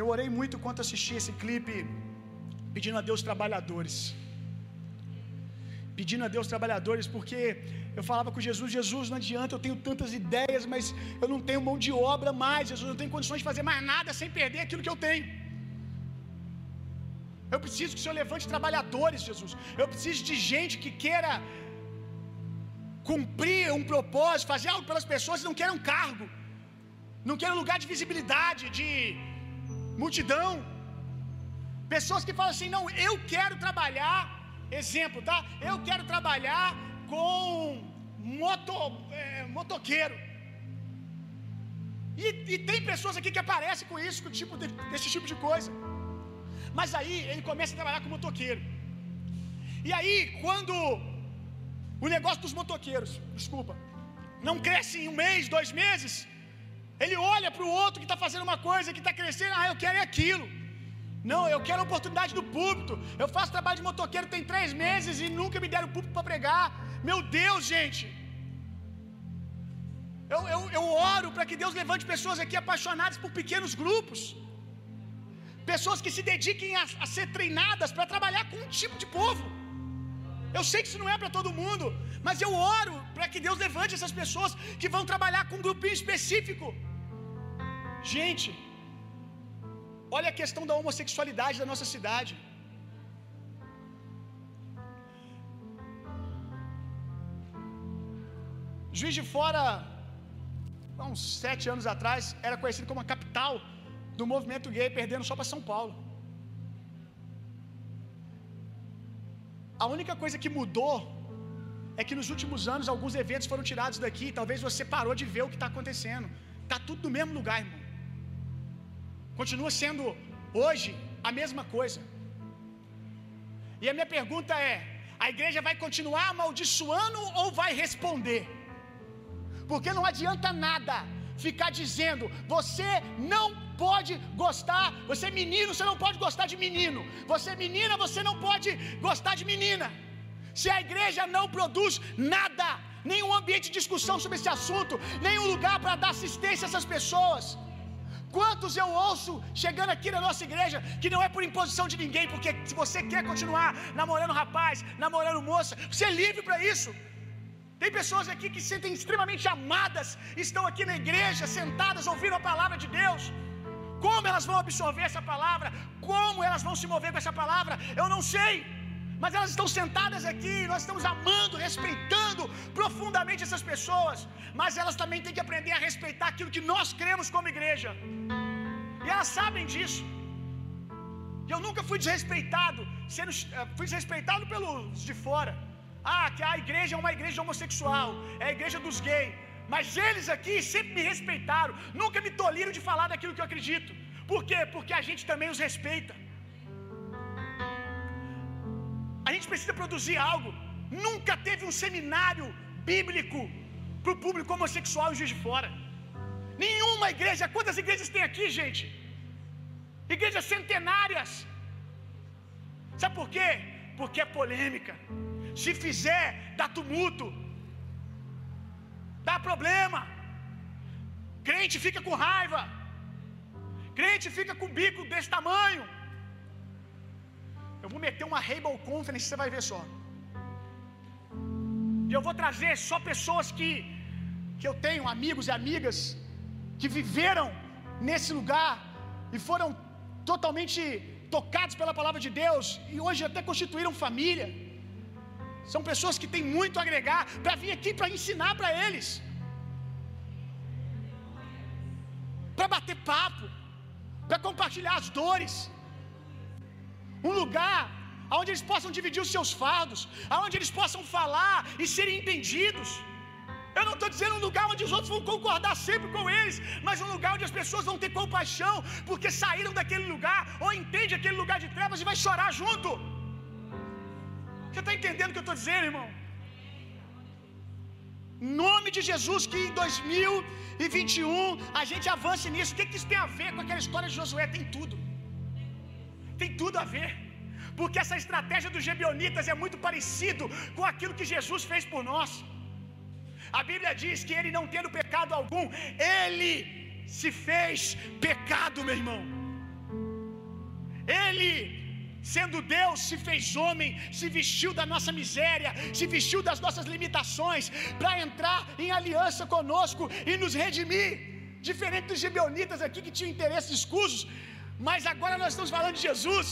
Eu orei muito enquanto assisti esse clipe, pedindo a Deus trabalhadores pedindo a Deus trabalhadores, porque eu falava com Jesus: Jesus, não adianta, eu tenho tantas ideias, mas eu não tenho mão de obra mais. Jesus, eu não tenho condições de fazer mais nada sem perder aquilo que eu tenho. Eu preciso que o Senhor levante trabalhadores, Jesus. Eu preciso de gente que queira cumprir um propósito, fazer algo pelas pessoas e não um cargo. não querem lugar de visibilidade, de multidão. Pessoas que falam assim: não, eu quero trabalhar, exemplo, tá? Eu quero trabalhar com moto, é, motoqueiro. E, e, tem pessoas aqui que aparecem com isso, com tipo de, desse tipo de coisa. Mas aí ele começa a trabalhar com motoqueiro. E aí, quando o negócio dos motoqueiros, desculpa, não cresce em um mês, dois meses, ele olha para o outro que está fazendo uma coisa, que está crescendo, ah, eu quero é aquilo. Não, eu quero a oportunidade do púlpito. Eu faço trabalho de motoqueiro tem três meses e nunca me deram púlpito para pregar. Meu Deus, gente. Eu, eu, eu oro para que Deus levante pessoas aqui apaixonadas por pequenos grupos. Pessoas que se dediquem a, a ser treinadas para trabalhar com um tipo de povo. Eu sei que isso não é para todo mundo, mas eu oro para que Deus levante essas pessoas que vão trabalhar com um grupinho específico. Gente, olha a questão da homossexualidade da nossa cidade. Juiz de Fora, há uns sete anos atrás, era conhecido como a capital do movimento gay, perdendo só para São Paulo. A única coisa que mudou é que nos últimos anos alguns eventos foram tirados daqui. Talvez você parou de ver o que está acontecendo. Está tudo no mesmo lugar, irmão. Continua sendo hoje a mesma coisa. E a minha pergunta é: a igreja vai continuar amaldiçoando ou vai responder? Porque não adianta nada ficar dizendo, você não pode gostar, você é menino, você não pode gostar de menino, você é menina, você não pode gostar de menina. Se a igreja não produz nada, nenhum ambiente de discussão sobre esse assunto, nenhum lugar para dar assistência a essas pessoas. Quantos eu ouço chegando aqui na nossa igreja que não é por imposição de ninguém, porque se você quer continuar namorando rapaz, namorando moça, você é livre para isso. Tem pessoas aqui que se sentem extremamente amadas, estão aqui na igreja, sentadas, ouvindo a palavra de Deus. Como elas vão absorver essa palavra? Como elas vão se mover com essa palavra? Eu não sei. Mas elas estão sentadas aqui, nós estamos amando, respeitando profundamente essas pessoas. Mas elas também têm que aprender a respeitar aquilo que nós cremos como igreja. E elas sabem disso. Eu nunca fui desrespeitado, sendo, eh, fui desrespeitado pelos de fora. Ah, que a igreja é uma igreja homossexual, é a igreja dos gays. Mas eles aqui sempre me respeitaram, nunca me tolhiram de falar daquilo que eu acredito. Por quê? Porque a gente também os respeita. A gente precisa produzir algo. Nunca teve um seminário bíblico para o público homossexual em Juiz de Fora. Nenhuma igreja. Quantas igrejas tem aqui, gente? Igrejas centenárias. Sabe por quê? Porque é polêmica. Se fizer, dá tumulto, dá problema. Crente fica com raiva. Crente fica com o bico desse tamanho. Eu vou meter uma Rainbow Conference, você vai ver só. E eu vou trazer só pessoas que, que eu tenho, amigos e amigas, que viveram nesse lugar e foram totalmente tocados pela palavra de Deus e hoje até constituíram família. São pessoas que têm muito a agregar para vir aqui para ensinar para eles, para bater papo, para compartilhar as dores um lugar onde eles possam dividir os seus fardos, onde eles possam falar e serem entendidos. Eu não estou dizendo um lugar onde os outros vão concordar sempre com eles, mas um lugar onde as pessoas vão ter compaixão, porque saíram daquele lugar, ou entende aquele lugar de trevas e vai chorar junto. Você está entendendo o que eu estou dizendo, irmão? Nome de Jesus, que em 2021 a gente avance nisso. O que, que isso tem a ver com aquela história de Josué? Tem tudo. Tem tudo a ver. Porque essa estratégia dos Gebionitas é muito parecido com aquilo que Jesus fez por nós. A Bíblia diz que ele não tendo pecado algum, ele se fez pecado, meu irmão. Ele, sendo Deus, se fez homem, se vestiu da nossa miséria, se vestiu das nossas limitações, para entrar em aliança conosco e nos redimir. Diferente dos gibeonitas aqui que tinham interesses escusos, mas agora nós estamos falando de Jesus.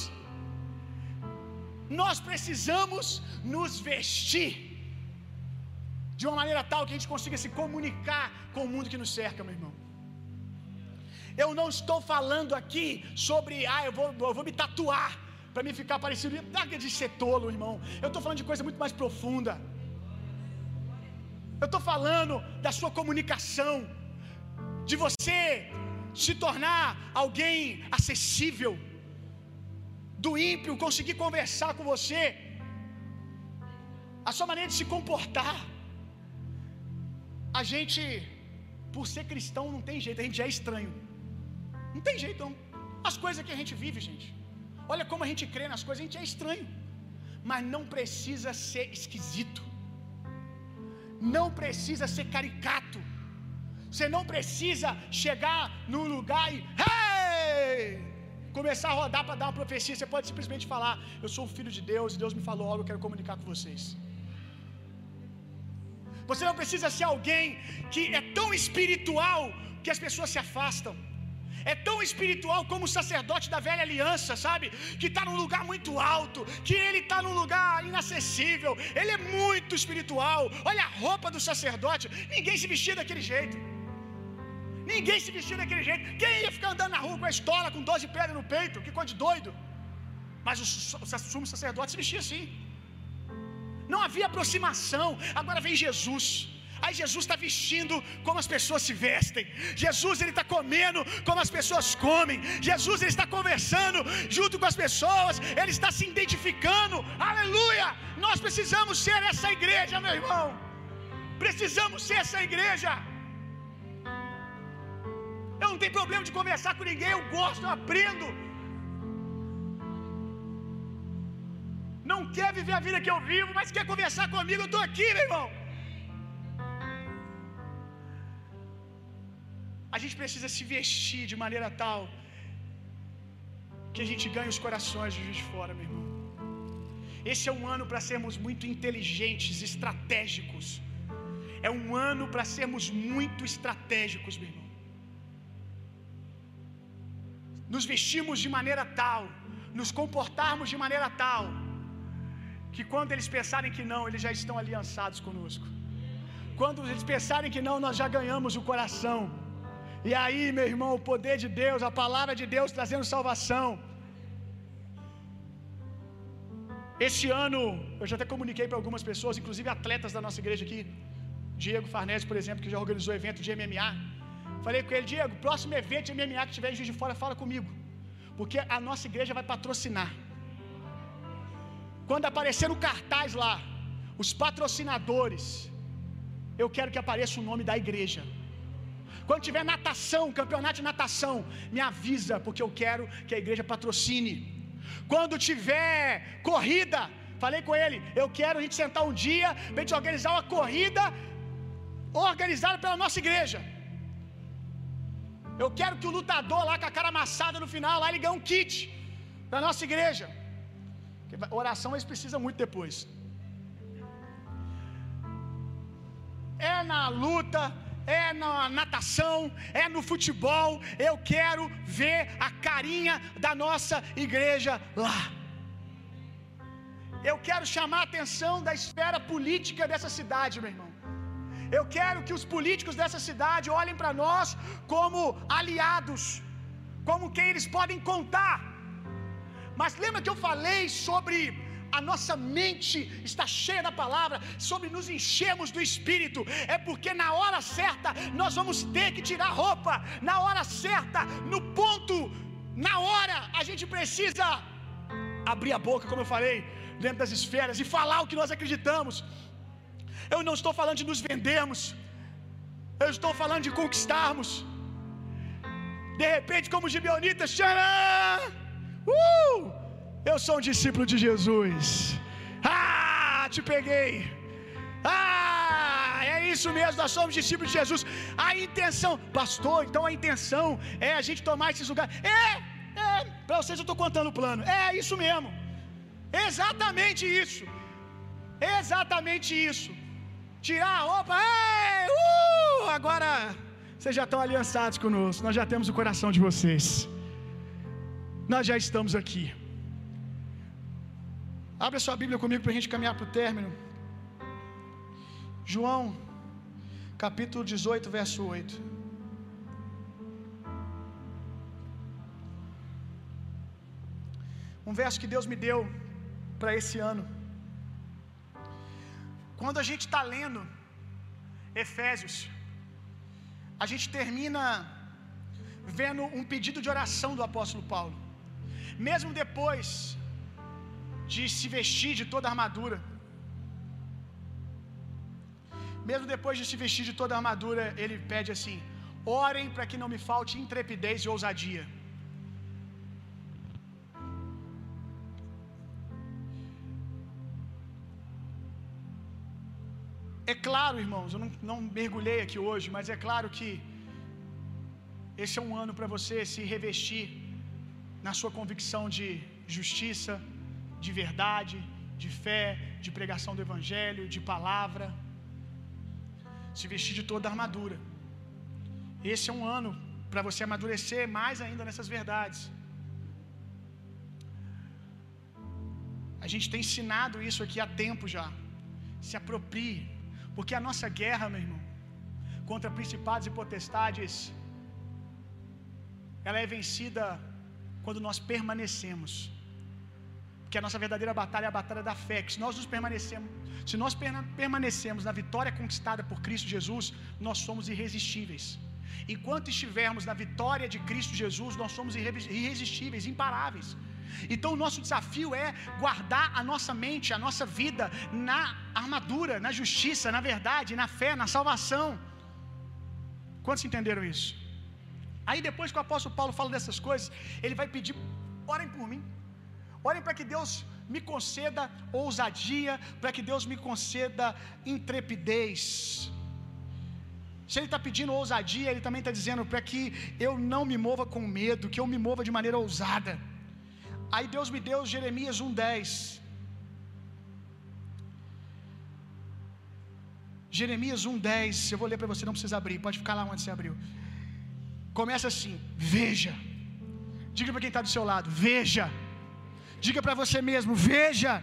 Nós precisamos nos vestir de uma maneira tal que a gente consiga se comunicar com o mundo que nos cerca, meu irmão. Eu não estou falando aqui sobre, ah, eu vou, eu vou me tatuar para me ficar parecido. Larga de ser tolo, irmão. Eu estou falando de coisa muito mais profunda. Eu estou falando da sua comunicação, de você se tornar alguém acessível, do ímpio conseguir conversar com você, a sua maneira de se comportar. A gente, por ser cristão, não tem jeito, a gente é estranho. Não tem jeito, não. As coisas que a gente vive, gente. Olha como a gente crê nas coisas, a gente é estranho. Mas não precisa ser esquisito. Não precisa ser caricato. Você não precisa chegar num lugar e hey! começar a rodar para dar uma profecia. Você pode simplesmente falar: Eu sou o filho de Deus, e Deus me falou algo, eu quero comunicar com vocês. Você não precisa ser alguém que é tão espiritual que as pessoas se afastam. É tão espiritual como o sacerdote da velha aliança, sabe? Que está num lugar muito alto, que ele está num lugar inacessível. Ele é muito espiritual. Olha a roupa do sacerdote. Ninguém se vestia daquele jeito. Ninguém se vestia daquele jeito. Quem ia ficar andando na rua com a estola, com 12 pedras no peito? Que coisa de doido. Mas o sumo sacerdote se vestia assim. Não havia aproximação. Agora vem Jesus. Aí Jesus está vestindo como as pessoas se vestem. Jesus ele está comendo como as pessoas comem. Jesus ele está conversando junto com as pessoas. Ele está se identificando. Aleluia! Nós precisamos ser essa igreja, meu irmão. Precisamos ser essa igreja. Eu não tenho problema de conversar com ninguém. Eu gosto, eu aprendo. Não quer viver a vida que eu vivo, mas quer conversar comigo. Eu estou aqui, meu irmão. A gente precisa se vestir de maneira tal que a gente ganhe os corações de de fora, meu irmão. Esse é um ano para sermos muito inteligentes, estratégicos. É um ano para sermos muito estratégicos, meu irmão. Nos vestimos de maneira tal, nos comportarmos de maneira tal, que quando eles pensarem que não, eles já estão aliançados conosco. Quando eles pensarem que não, nós já ganhamos o coração. E aí, meu irmão, o poder de Deus, a palavra de Deus trazendo salvação. Esse ano, eu já até comuniquei para algumas pessoas, inclusive atletas da nossa igreja aqui, Diego Farnese, por exemplo, que já organizou evento de MMA. Falei com ele, Diego, próximo evento de MMA que tiver em Juiz de Fora, fala comigo. Porque a nossa igreja vai patrocinar. Quando aparecer no cartaz lá, os patrocinadores, eu quero que apareça o nome da igreja. Quando tiver natação, campeonato de natação, me avisa, porque eu quero que a igreja patrocine. Quando tiver corrida, falei com ele, eu quero a gente sentar um dia para a gente organizar uma corrida organizada pela nossa igreja. Eu quero que o lutador lá com a cara amassada no final, lá ele ganhe um kit da nossa igreja. Oração eles precisam muito depois. É na luta, é na natação, é no futebol. Eu quero ver a carinha da nossa igreja lá. Eu quero chamar a atenção da esfera política dessa cidade, meu irmão. Eu quero que os políticos dessa cidade olhem para nós como aliados, como quem eles podem contar. Mas lembra que eu falei sobre a nossa mente está cheia da palavra, sobre nos enchermos do Espírito, é porque na hora certa nós vamos ter que tirar roupa, na hora certa, no ponto, na hora a gente precisa abrir a boca, como eu falei, dentro das esferas e falar o que nós acreditamos. Eu não estou falando de nos vendermos, eu estou falando de conquistarmos. De repente, como os gibeonitas, tcharam! Uh! Eu sou um discípulo de Jesus. Ah, te peguei. Ah, é isso mesmo, nós somos discípulos de Jesus. A intenção, pastor, então a intenção é a gente tomar esses lugares. É, é, para vocês eu estou contando o plano. É isso mesmo. Exatamente isso. Exatamente isso tirar a roupa, ei, uh, agora vocês já estão aliançados conosco, nós já temos o coração de vocês, nós já estamos aqui. Abra sua Bíblia comigo para a gente caminhar para o término. João, capítulo 18, verso 8. Um verso que Deus me deu para esse ano. Quando a gente está lendo Efésios, a gente termina vendo um pedido de oração do apóstolo Paulo. Mesmo depois de se vestir de toda a armadura, mesmo depois de se vestir de toda a armadura, ele pede assim: orem para que não me falte intrepidez e ousadia. Claro, irmãos, eu não, não mergulhei aqui hoje, mas é claro que esse é um ano para você se revestir na sua convicção de justiça, de verdade, de fé, de pregação do Evangelho, de palavra. Se vestir de toda a armadura. Esse é um ano para você amadurecer mais ainda nessas verdades. A gente tem ensinado isso aqui há tempo já. Se aproprie, porque a nossa guerra, meu irmão, contra principados e potestades, ela é vencida quando nós permanecemos. Porque a nossa verdadeira batalha é a batalha da fé. Que se nós nos permanecemos, se nós permanecemos na vitória conquistada por Cristo Jesus, nós somos irresistíveis. Enquanto estivermos na vitória de Cristo Jesus, nós somos irresistíveis, imparáveis. Então, o nosso desafio é guardar a nossa mente, a nossa vida na armadura, na justiça, na verdade, na fé, na salvação. Quantos entenderam isso? Aí, depois que o apóstolo Paulo fala dessas coisas, ele vai pedir: orem por mim, orem para que Deus me conceda ousadia, para que Deus me conceda intrepidez. Se ele está pedindo ousadia, ele também está dizendo para que eu não me mova com medo, que eu me mova de maneira ousada. Aí Deus me deu Jeremias 1,10. Jeremias 1,10. Eu vou ler para você, não precisa abrir, pode ficar lá onde você abriu. Começa assim: Veja. Diga para quem está do seu lado: Veja. Diga para você mesmo: Veja.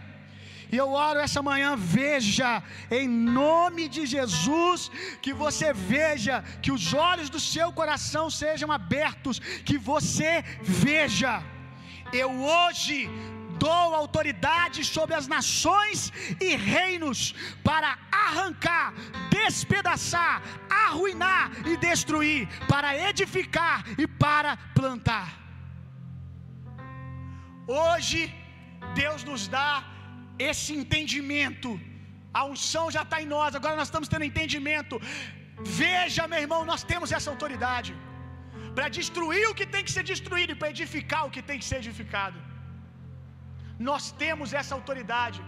E eu oro essa manhã, veja, em nome de Jesus, que você veja, que os olhos do seu coração sejam abertos, que você veja. Eu hoje dou autoridade sobre as nações e reinos para arrancar, despedaçar, arruinar e destruir, para edificar e para plantar. Hoje, Deus nos dá esse entendimento. A unção já está em nós, agora nós estamos tendo entendimento. Veja, meu irmão, nós temos essa autoridade para destruir o que tem que ser destruído e para edificar o que tem que ser edificado. Nós temos essa autoridade.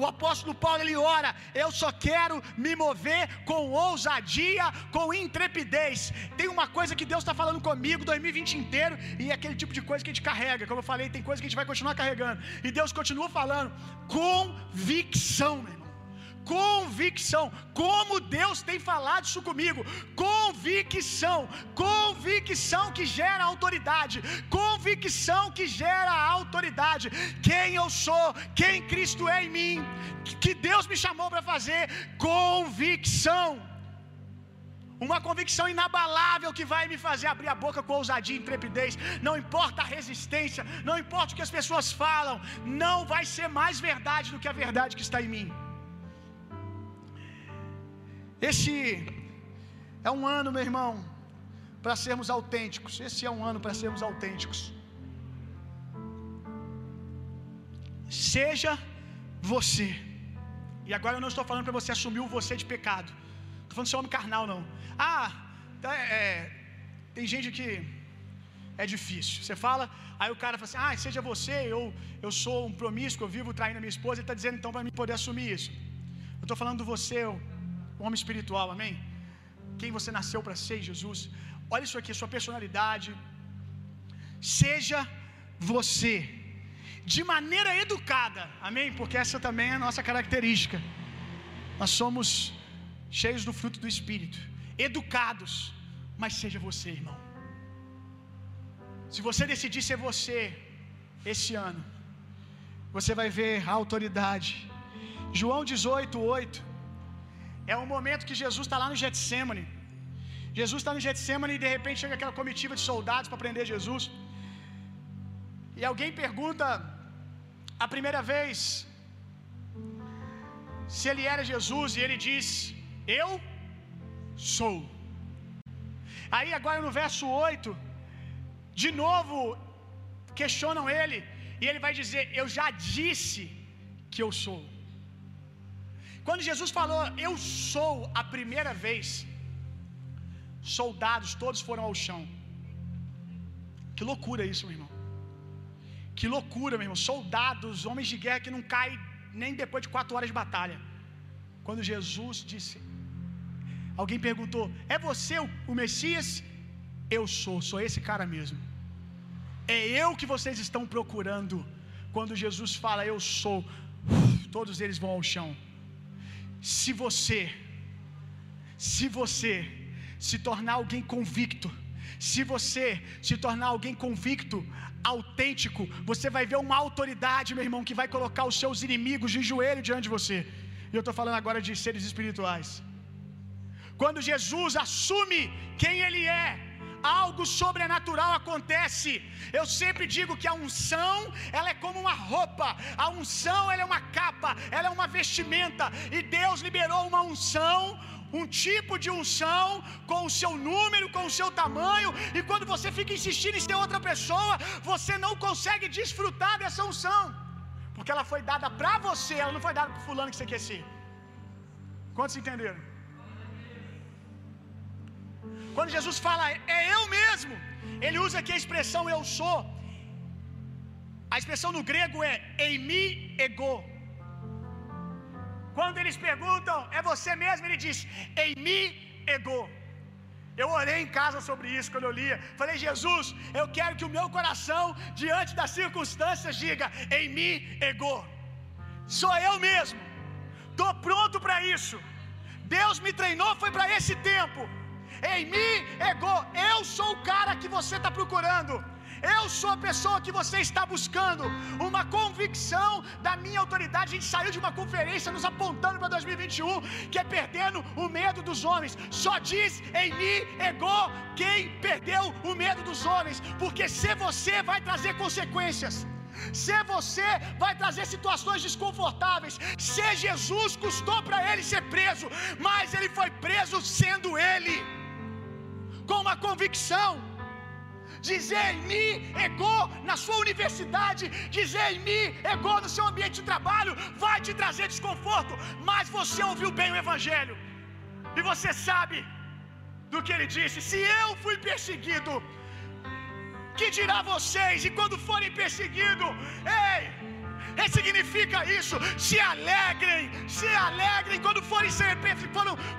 O apóstolo Paulo ele ora: Eu só quero me mover com ousadia, com intrepidez. Tem uma coisa que Deus está falando comigo 2020 inteiro, e é aquele tipo de coisa que a gente carrega. Como eu falei, tem coisa que a gente vai continuar carregando. E Deus continua falando: convicção, meu irmão convicção. Como Deus tem falado isso comigo. Convicção. Convicção que gera autoridade. Convicção que gera autoridade. Quem eu sou, quem Cristo é em mim, que Deus me chamou para fazer. Convicção. Uma convicção inabalável que vai me fazer abrir a boca com ousadia e intrepidez. Não importa a resistência, não importa o que as pessoas falam, não vai ser mais verdade do que a verdade que está em mim. Este é um ano, meu irmão, para sermos autênticos. Esse é um ano para sermos autênticos. Seja você. E agora eu não estou falando para você assumir o você de pecado. Estou falando ser homem carnal, não. Ah, tá, é, tem gente que é difícil. Você fala, aí o cara fala assim: ah, seja você, eu, eu sou um promíscuo, eu vivo traindo a minha esposa. Ele está dizendo então para mim poder assumir isso. Eu estou falando do você, homem espiritual, amém? Quem você nasceu para ser, Jesus. Olha isso aqui, a sua personalidade. Seja você, de maneira educada, amém? Porque essa também é a nossa característica. Nós somos cheios do fruto do Espírito, educados, mas seja você, irmão. Se você decidir ser você esse ano, você vai ver a autoridade. João 18, 8. É um momento que Jesus está lá no Getsemane. Jesus está no Getsemane e de repente chega aquela comitiva de soldados para prender Jesus. E alguém pergunta a primeira vez, se ele era Jesus e ele diz: Eu sou. Aí agora no verso 8, de novo questionam ele, e ele vai dizer: Eu já disse que eu sou. Quando Jesus falou, Eu sou, a primeira vez, soldados todos foram ao chão. Que loucura isso, meu irmão. Que loucura, meu irmão. Soldados, homens de guerra que não caem nem depois de quatro horas de batalha. Quando Jesus disse, alguém perguntou: É você o Messias? Eu sou, sou esse cara mesmo. É eu que vocês estão procurando. Quando Jesus fala, Eu sou, todos eles vão ao chão. Se você, se você se tornar alguém convicto, se você se tornar alguém convicto, autêntico, você vai ver uma autoridade, meu irmão, que vai colocar os seus inimigos de joelho diante de você. E eu estou falando agora de seres espirituais. Quando Jesus assume quem Ele é, algo sobrenatural acontece. Eu sempre digo que a unção, ela é como uma roupa. A unção, ela é uma capa, ela é uma vestimenta. E Deus liberou uma unção, um tipo de unção com o seu número, com o seu tamanho, e quando você fica insistindo em ser outra pessoa, você não consegue desfrutar dessa unção, porque ela foi dada para você, ela não foi dada para fulano que você quer ser. Quantos entenderam? Quando Jesus fala, é eu mesmo, ele usa aqui a expressão eu sou. A expressão no grego é eimi ego. Quando eles perguntam, é você mesmo? Ele diz, eimi ego. Eu orei em casa sobre isso quando eu lia. Falei, Jesus, eu quero que o meu coração, diante das circunstâncias, diga: em mim ego. Sou eu mesmo. Estou pronto para isso. Deus me treinou, foi para esse tempo. Em mim, ego, eu sou o cara que você está procurando. Eu sou a pessoa que você está buscando. Uma convicção da minha autoridade. A gente saiu de uma conferência nos apontando para 2021, que é perdendo o medo dos homens. Só diz em mim, ego, quem perdeu o medo dos homens. Porque ser você vai trazer consequências. Ser você vai trazer situações desconfortáveis. Ser Jesus custou para ele ser preso, mas ele foi preso sendo ele, com uma convicção. Dizer em mim, na sua universidade, dizer em mim, no seu ambiente de trabalho, vai te trazer desconforto, mas você ouviu bem o Evangelho, e você sabe do que ele disse: se eu fui perseguido, que dirá vocês? E quando forem perseguidos, ei, significa isso. Se alegrem, se alegrem quando forem ser,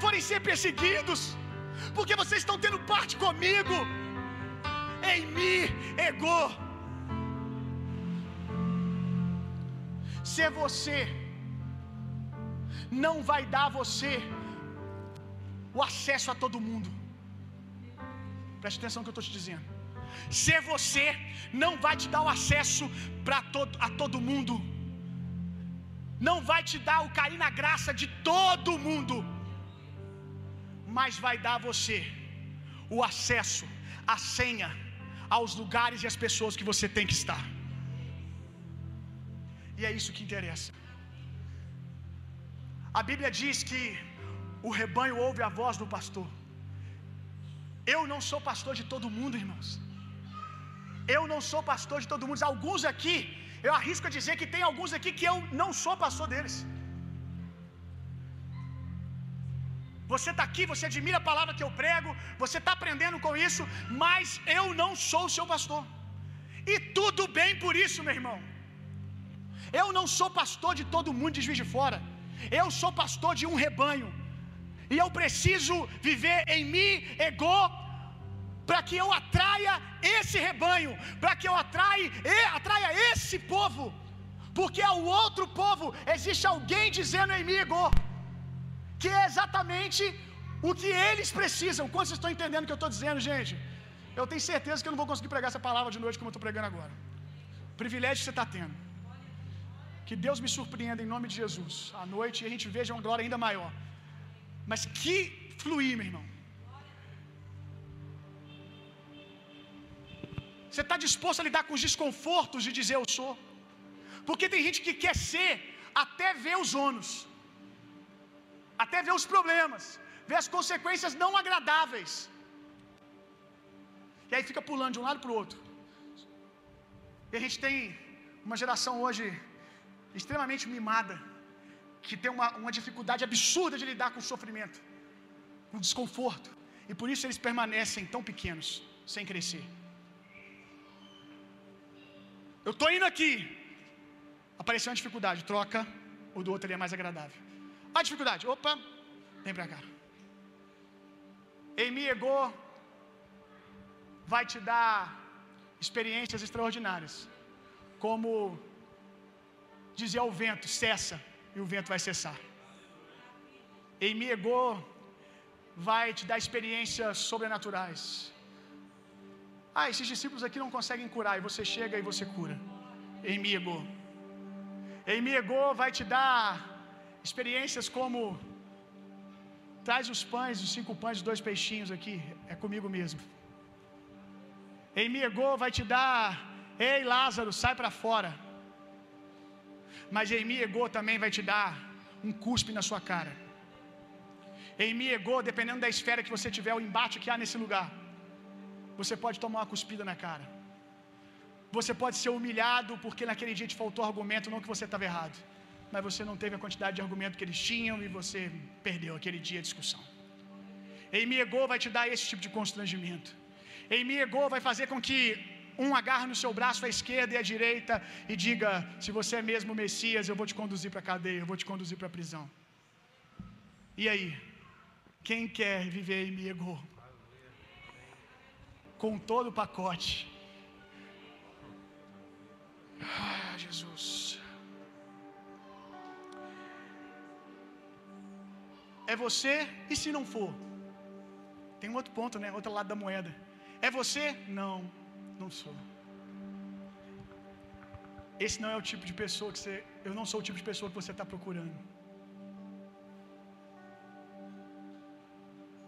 forem ser perseguidos, porque vocês estão tendo parte comigo. Em mim, ego. Ser você não vai dar a você o acesso a todo mundo. Preste atenção no que eu estou te dizendo. Ser você não vai te dar o acesso para todo, a todo mundo. Não vai te dar o cair na graça de todo mundo. Mas vai dar a você o acesso, a senha aos lugares e às pessoas que você tem que estar. E é isso que interessa. A Bíblia diz que o rebanho ouve a voz do pastor. Eu não sou pastor de todo mundo, irmãos. Eu não sou pastor de todo mundo. Alguns aqui, eu arrisco a dizer que tem alguns aqui que eu não sou pastor deles. Você está aqui, você admira a palavra que eu prego, você está aprendendo com isso, mas eu não sou o seu pastor. E tudo bem por isso, meu irmão. Eu não sou pastor de todo mundo de juiz de fora. Eu sou pastor de um rebanho. E eu preciso viver em mim, ego, para que eu atraia esse rebanho, para que eu atraia, atraia esse povo. Porque ao outro povo existe alguém dizendo em mim, ego que é exatamente o que eles precisam. Quantos estão entendendo o que eu estou dizendo, gente? Eu tenho certeza que eu não vou conseguir pregar essa palavra de noite como eu estou pregando agora. Privilégio que você está tendo. Que Deus me surpreenda em nome de Jesus. À noite e a gente veja uma glória ainda maior. Mas que fluir, meu irmão. Você está disposto a lidar com os desconfortos de dizer eu sou? Porque tem gente que quer ser até ver os ônus, até ver os problemas, ver as consequências não agradáveis. E aí fica pulando de um lado para o outro. E a gente tem uma geração hoje extremamente mimada, que tem uma, uma dificuldade absurda de lidar com o sofrimento, com o desconforto. E por isso eles permanecem tão pequenos, sem crescer. Eu estou indo aqui. Apareceu uma dificuldade, troca o do outro ele é mais agradável. A dificuldade, opa, vem para cá. Amy Ego vai te dar experiências extraordinárias. Como dizer ao vento, cessa, e o vento vai cessar. Amy Ego vai te dar experiências sobrenaturais. Ah, esses discípulos aqui não conseguem curar, e você chega e você cura. Amy Ego vai te dar experiências como traz os pães, os cinco pães, os dois peixinhos aqui, é comigo mesmo. Amy Ego vai te dar, ei Lázaro, sai para fora. Mas Amy Ego também vai te dar um cuspe na sua cara. Amy Ego, dependendo da esfera que você tiver, o embate que há nesse lugar, você pode tomar uma cuspida na cara. Você pode ser humilhado porque naquele dia te faltou argumento, não que você estava errado, mas você não teve a quantidade de argumento que eles tinham e você perdeu aquele dia a discussão. Amy Ego vai te dar esse tipo de constrangimento. Amy Ego vai fazer com que um agarre no seu braço à esquerda e à direita e diga: se você é mesmo o Messias, eu vou te conduzir para a cadeia, eu vou te conduzir para a prisão. E aí? Quem quer viver em Ego? Com todo o pacote. Ah, Jesus. É você e se não for? Tem um outro ponto, né? Outro lado da moeda. É você? Não, não sou. Esse não é o tipo de pessoa que você. Eu não sou o tipo de pessoa que você está procurando.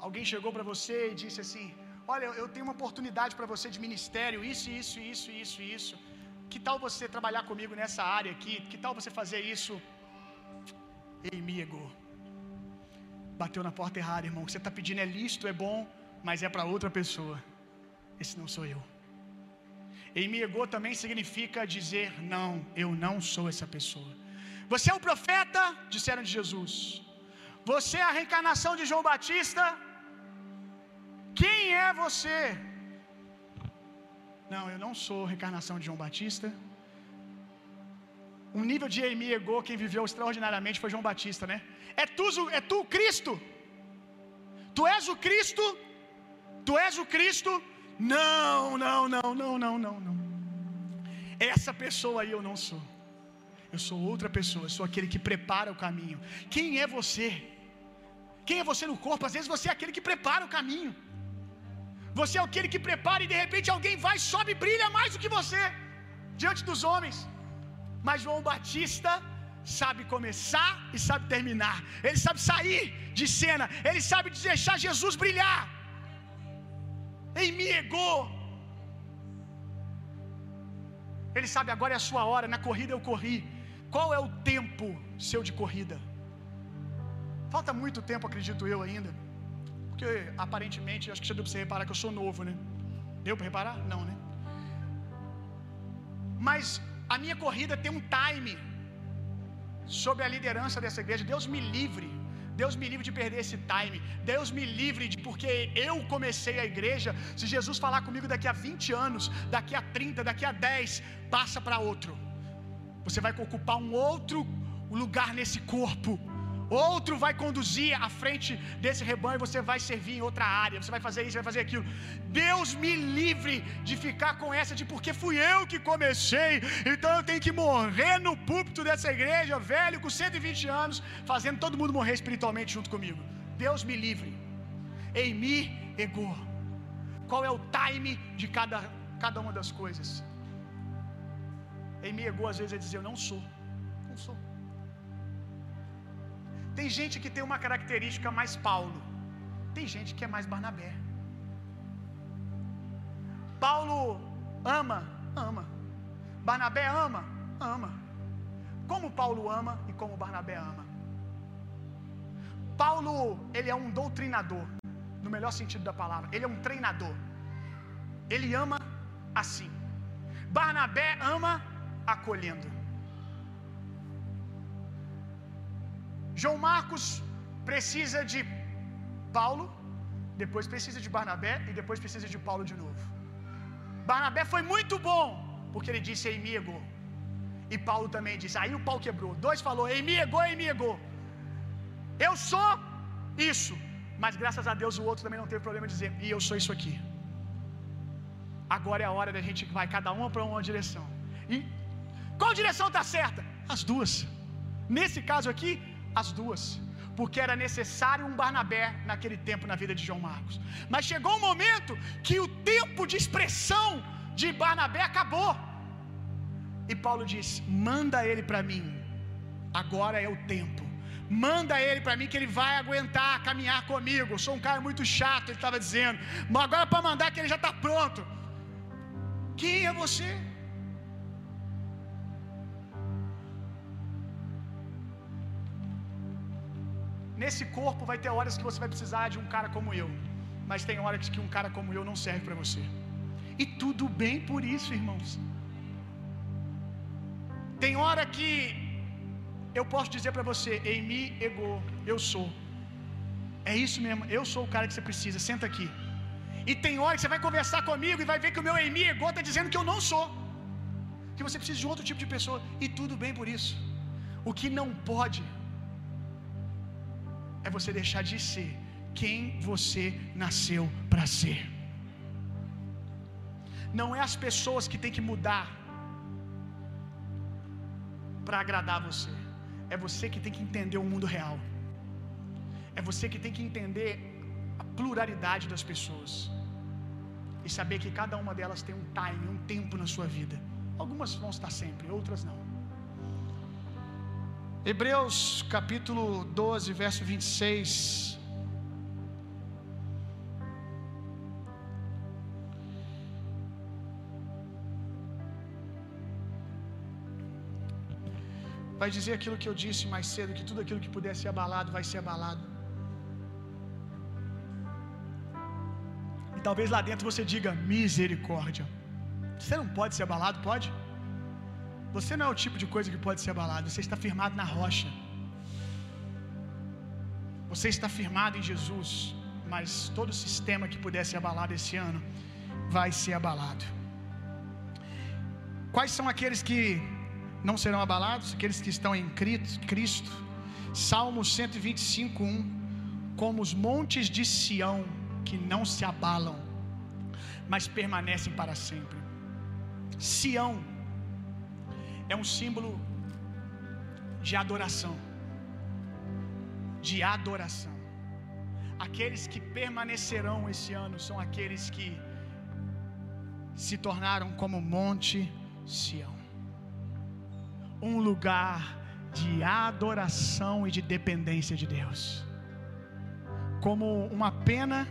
Alguém chegou para você e disse assim: Olha, eu tenho uma oportunidade para você de ministério, isso, isso, isso, isso, isso. Que tal você trabalhar comigo nessa área aqui? Que tal você fazer isso? Ei. Bateu na porta errada, irmão. O que você está pedindo é lícito, é bom, mas é para outra pessoa. Esse não sou eu. Emigo também significa dizer não, eu não sou essa pessoa. Você é o profeta, disseram de Jesus. Você é a reencarnação de João Batista. Quem é você? Não, eu não sou a reencarnação de João Batista. Um nível de Emigo, quem viveu extraordinariamente foi João Batista, né? É tu, é tu o Cristo? Tu és o Cristo? Tu és o Cristo? Não, não, não, não, não, não, não. Essa pessoa aí eu não sou. Eu sou outra pessoa, eu sou aquele que prepara o caminho. Quem é você? Quem é você no corpo? Às vezes você é aquele que prepara o caminho. Você é aquele que prepara e de repente alguém vai, sobe e brilha mais do que você diante dos homens. Mas João Batista sabe começar e sabe terminar. Ele sabe sair de cena, ele sabe deixar Jesus brilhar. Em me ego. Ele sabe agora é a sua hora, na corrida eu corri. Qual é o tempo seu de corrida? Falta muito tempo, acredito eu ainda. Porque aparentemente, acho que já deu para você reparar que eu sou novo, né? Deu para reparar? Não, né? Mas a minha corrida tem um time sob a liderança dessa igreja. Deus me livre. Deus me livre de perder esse time. Deus me livre de porque eu comecei a igreja. Se Jesus falar comigo daqui a 20 anos, daqui a 30, daqui a 10, passa para outro. Você vai ocupar um outro lugar nesse corpo. Outro vai conduzir à frente desse rebanho, você vai servir em outra área, você vai fazer isso, vai fazer aquilo. Deus me livre de ficar com essa de porque fui eu que comecei, então eu tenho que morrer no púlpito dessa igreja, velho, com 120 anos, fazendo todo mundo morrer espiritualmente junto comigo. Deus me livre. Em mim, ego. Qual é o time de cada, cada uma das coisas? Em mim, ego, às vezes é dizer: Eu não sou. Tem gente que tem uma característica mais Paulo. Tem gente que é mais Barnabé. Paulo ama, ama. Barnabé ama, ama. como Paulo ama e como Barnabé ama. Paulo, ele é um doutrinador, no melhor sentido da palavra. Ele é um treinador. Ele ama assim. Barnabé ama acolhendo. João Marcos precisa de Paulo, depois precisa de Barnabé e depois precisa de Paulo de novo. Barnabé foi muito bom, porque ele disse ei ego. E Paulo também disse, aí o pau quebrou. Dois falou, ei ego, ei ego. Eu sou isso. Mas graças a Deus o outro também não teve problema de dizer, e eu sou isso aqui. Agora é a hora da gente vai cada uma para uma direção. E qual direção está certa? As duas. Nesse caso aqui, as duas. Porque era necessário um Barnabé naquele tempo na vida de João Marcos. Mas chegou um momento que o tempo de expressão de Barnabé acabou. E Paulo disse: manda ele para mim. Agora é o tempo. Manda ele para mim que ele vai aguentar caminhar comigo. Eu sou um cara muito chato, ele estava dizendo. Mas agora para mandar que ele já está pronto. Quem é você? Nesse corpo vai ter horas que você vai precisar de um cara como eu, mas tem horas que um cara como eu não serve para você. E tudo bem por isso, irmãos. Tem hora que eu posso dizer para você, em mim, ego, eu sou. É isso mesmo, eu sou o cara que você precisa, senta aqui. E tem hora que você vai conversar comigo e vai ver que o meu Emi ego está dizendo que eu não sou. Que você precisa de outro tipo de pessoa. E tudo bem por isso. O que não pode é você deixar de ser quem você nasceu para ser. Não é as pessoas que tem que mudar para agradar você. É você que tem que entender o mundo real. É você que tem que entender a pluralidade das pessoas e saber que cada uma delas tem um time, um tempo na sua vida. Algumas vão estar sempre, outras não. Hebreus capítulo 12, verso 26. Vai dizer aquilo que eu disse mais cedo: que tudo aquilo que puder ser abalado vai ser abalado. E talvez lá dentro você diga: misericórdia. Você não pode ser abalado, pode? Você não é o tipo de coisa que pode ser abalado. Você está firmado na rocha. Você está firmado em Jesus. Mas todo sistema que puder ser abalado esse ano vai ser abalado. Quais são aqueles que não serão abalados? Aqueles que estão em Cristo. Salmo 125, 1. Como os montes de Sião, que não se abalam, mas permanecem para sempre. Sião é um símbolo de adoração. De adoração. Aqueles que permanecerão esse ano são aqueles que se tornaram como Monte Sião um lugar de adoração e de dependência de Deus. Como uma pena,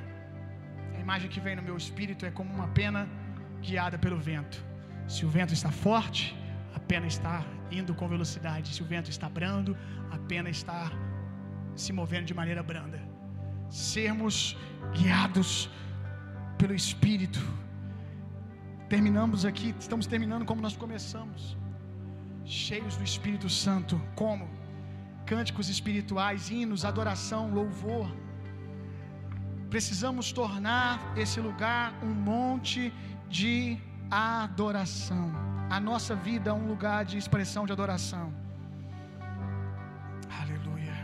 a imagem que vem no meu espírito é como uma pena guiada pelo vento. Se o vento está forte, a pena está indo com velocidade. Se o vento está brando, a pena está se movendo de maneira branda. Sermos guiados pelo Espírito. Terminamos aqui, estamos terminando como nós começamos, cheios do Espírito Santo. Como? Cânticos espirituais, hinos, adoração, louvor. Precisamos tornar esse lugar um monte de adoração. A nossa vida é um lugar de expressão de adoração. Aleluia.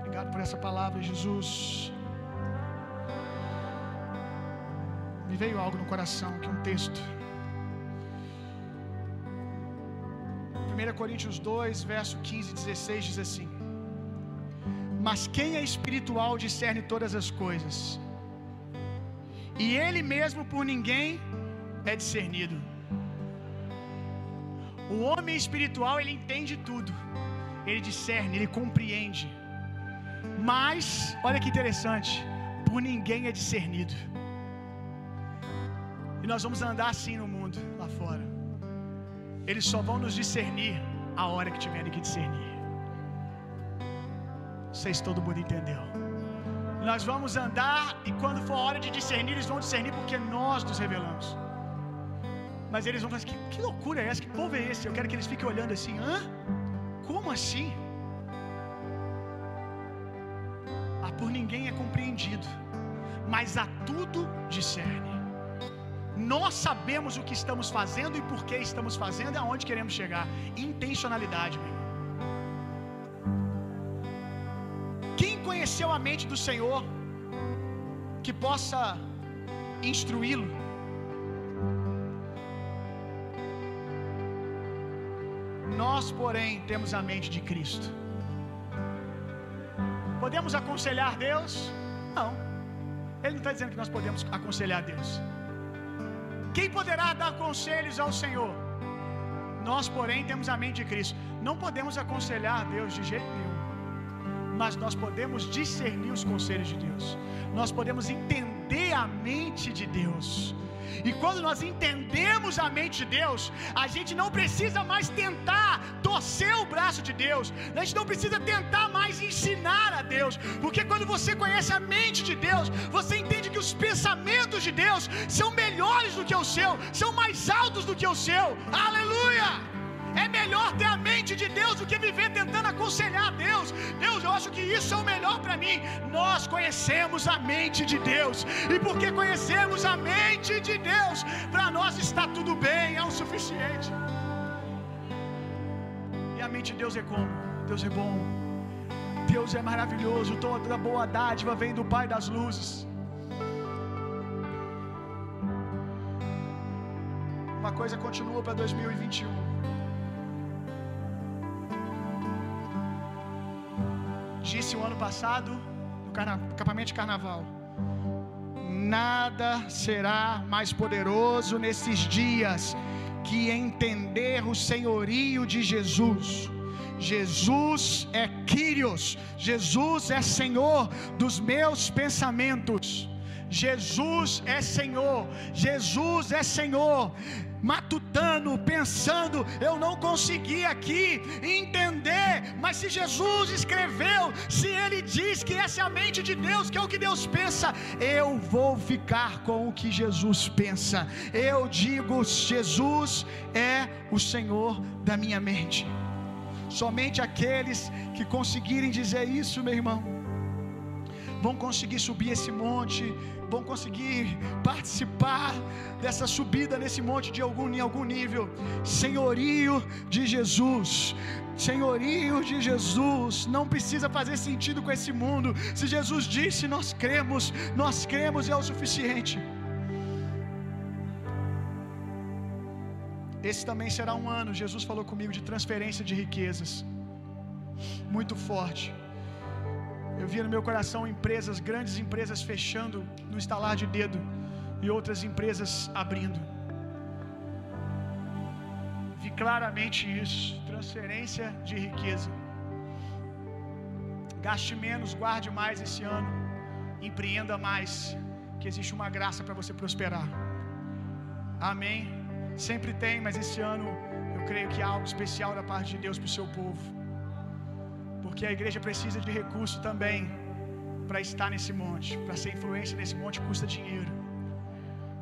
Obrigado por essa palavra, Jesus. Me veio algo no coração, aqui um texto. 1 Coríntios 2, verso 15 e 16 diz assim: mas quem é espiritual discerne todas as coisas, e ele mesmo por ninguém é discernido. O homem espiritual ele entende tudo, ele discerne, ele compreende, mas olha que interessante, por ninguém é discernido. E nós vamos andar assim no mundo lá fora. Eles só vão nos discernir a hora que tiverem que discernir. Vocês todo mundo entendeu? Nós vamos andar e quando for a hora de discernir, eles vão discernir porque nós nos revelamos. Mas eles vão falar: que, que loucura é essa? Que povo é esse? Eu quero que eles fiquem olhando assim: hã? Como assim? Ah, por ninguém é compreendido, mas a tudo discerne. Nós sabemos o que estamos fazendo e por que estamos fazendo e aonde queremos chegar. Intencionalidade, meu irmão. Conheceu a mente do Senhor que possa instruí-lo? Nós, porém, temos a mente de Cristo. Podemos aconselhar Deus? Não. Ele não está dizendo que nós podemos aconselhar Deus. Quem poderá dar conselhos ao Senhor? Nós, porém, temos a mente de Cristo. Não podemos aconselhar Deus de jeito nenhum mas nós podemos discernir os conselhos de Deus, nós podemos entender a mente de Deus. E quando nós entendemos a mente de Deus, a gente não precisa mais tentar torcer o braço de Deus, a gente não precisa tentar mais ensinar a Deus, porque quando você conhece a mente de Deus, você entende que os pensamentos de Deus são melhores do que o seu, são mais altos do que o seu. Aleluia! É melhor ter a mente de Deus do que viver tentando aconselhar a Deus. Deus, eu acho que isso é o melhor para mim. Nós conhecemos a mente de Deus. E porque conhecemos a mente de Deus, para nós está tudo bem, é o suficiente. E a mente de Deus é como? Deus é bom. Deus é maravilhoso. Toda boa dádiva vem do Pai das luzes. Uma coisa continua para 2021. Disse o ano passado, no acampamento de carnaval: nada será mais poderoso nesses dias que entender o senhorio de Jesus. Jesus é Quírios, Jesus é Senhor dos meus pensamentos. Jesus é Senhor, Jesus é Senhor pensando, eu não consegui aqui entender, mas se Jesus escreveu, se ele diz que essa é a mente de Deus, que é o que Deus pensa, eu vou ficar com o que Jesus pensa. Eu digo, Jesus é o Senhor da minha mente. Somente aqueles que conseguirem dizer isso, meu irmão, vão conseguir subir esse monte, vão conseguir participar dessa subida nesse monte de algum, em algum nível. Senhorio de Jesus. Senhorio de Jesus, não precisa fazer sentido com esse mundo. Se Jesus disse, nós cremos, nós cremos é o suficiente. Esse também será um ano, Jesus falou comigo, de transferência de riquezas, muito forte. Eu via no meu coração empresas, grandes empresas fechando no estalar de dedo e outras empresas abrindo. Vi claramente isso, transferência de riqueza. Gaste menos, guarde mais esse ano, empreenda mais, que existe uma graça para você prosperar. Amém. Sempre tem, mas esse ano eu creio que há algo especial da parte de Deus para o seu povo. Porque a igreja precisa de recurso também para estar nesse monte, para ser influência nesse monte custa dinheiro.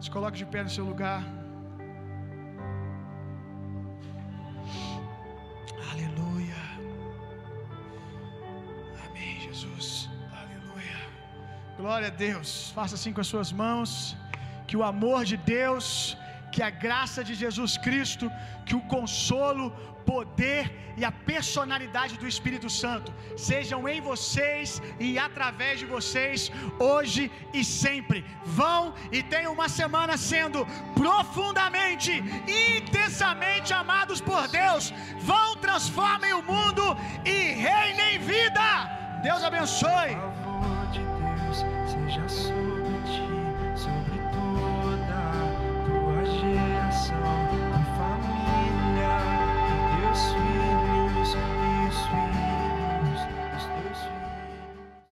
Se coloque de pé no seu lugar. Aleluia. Amém, Jesus. Aleluia. Glória a Deus. Faça assim com as suas mãos. Que o amor de Deus, que a graça de Jesus Cristo, que o consolo, poder e a personalidade do Espírito Santo sejam em vocês e através de vocês, hoje e sempre. Vão e tenham uma semana sendo profundamente, intensamente amados por Deus. Vão, transformem o mundo e reinem vida. Deus abençoe.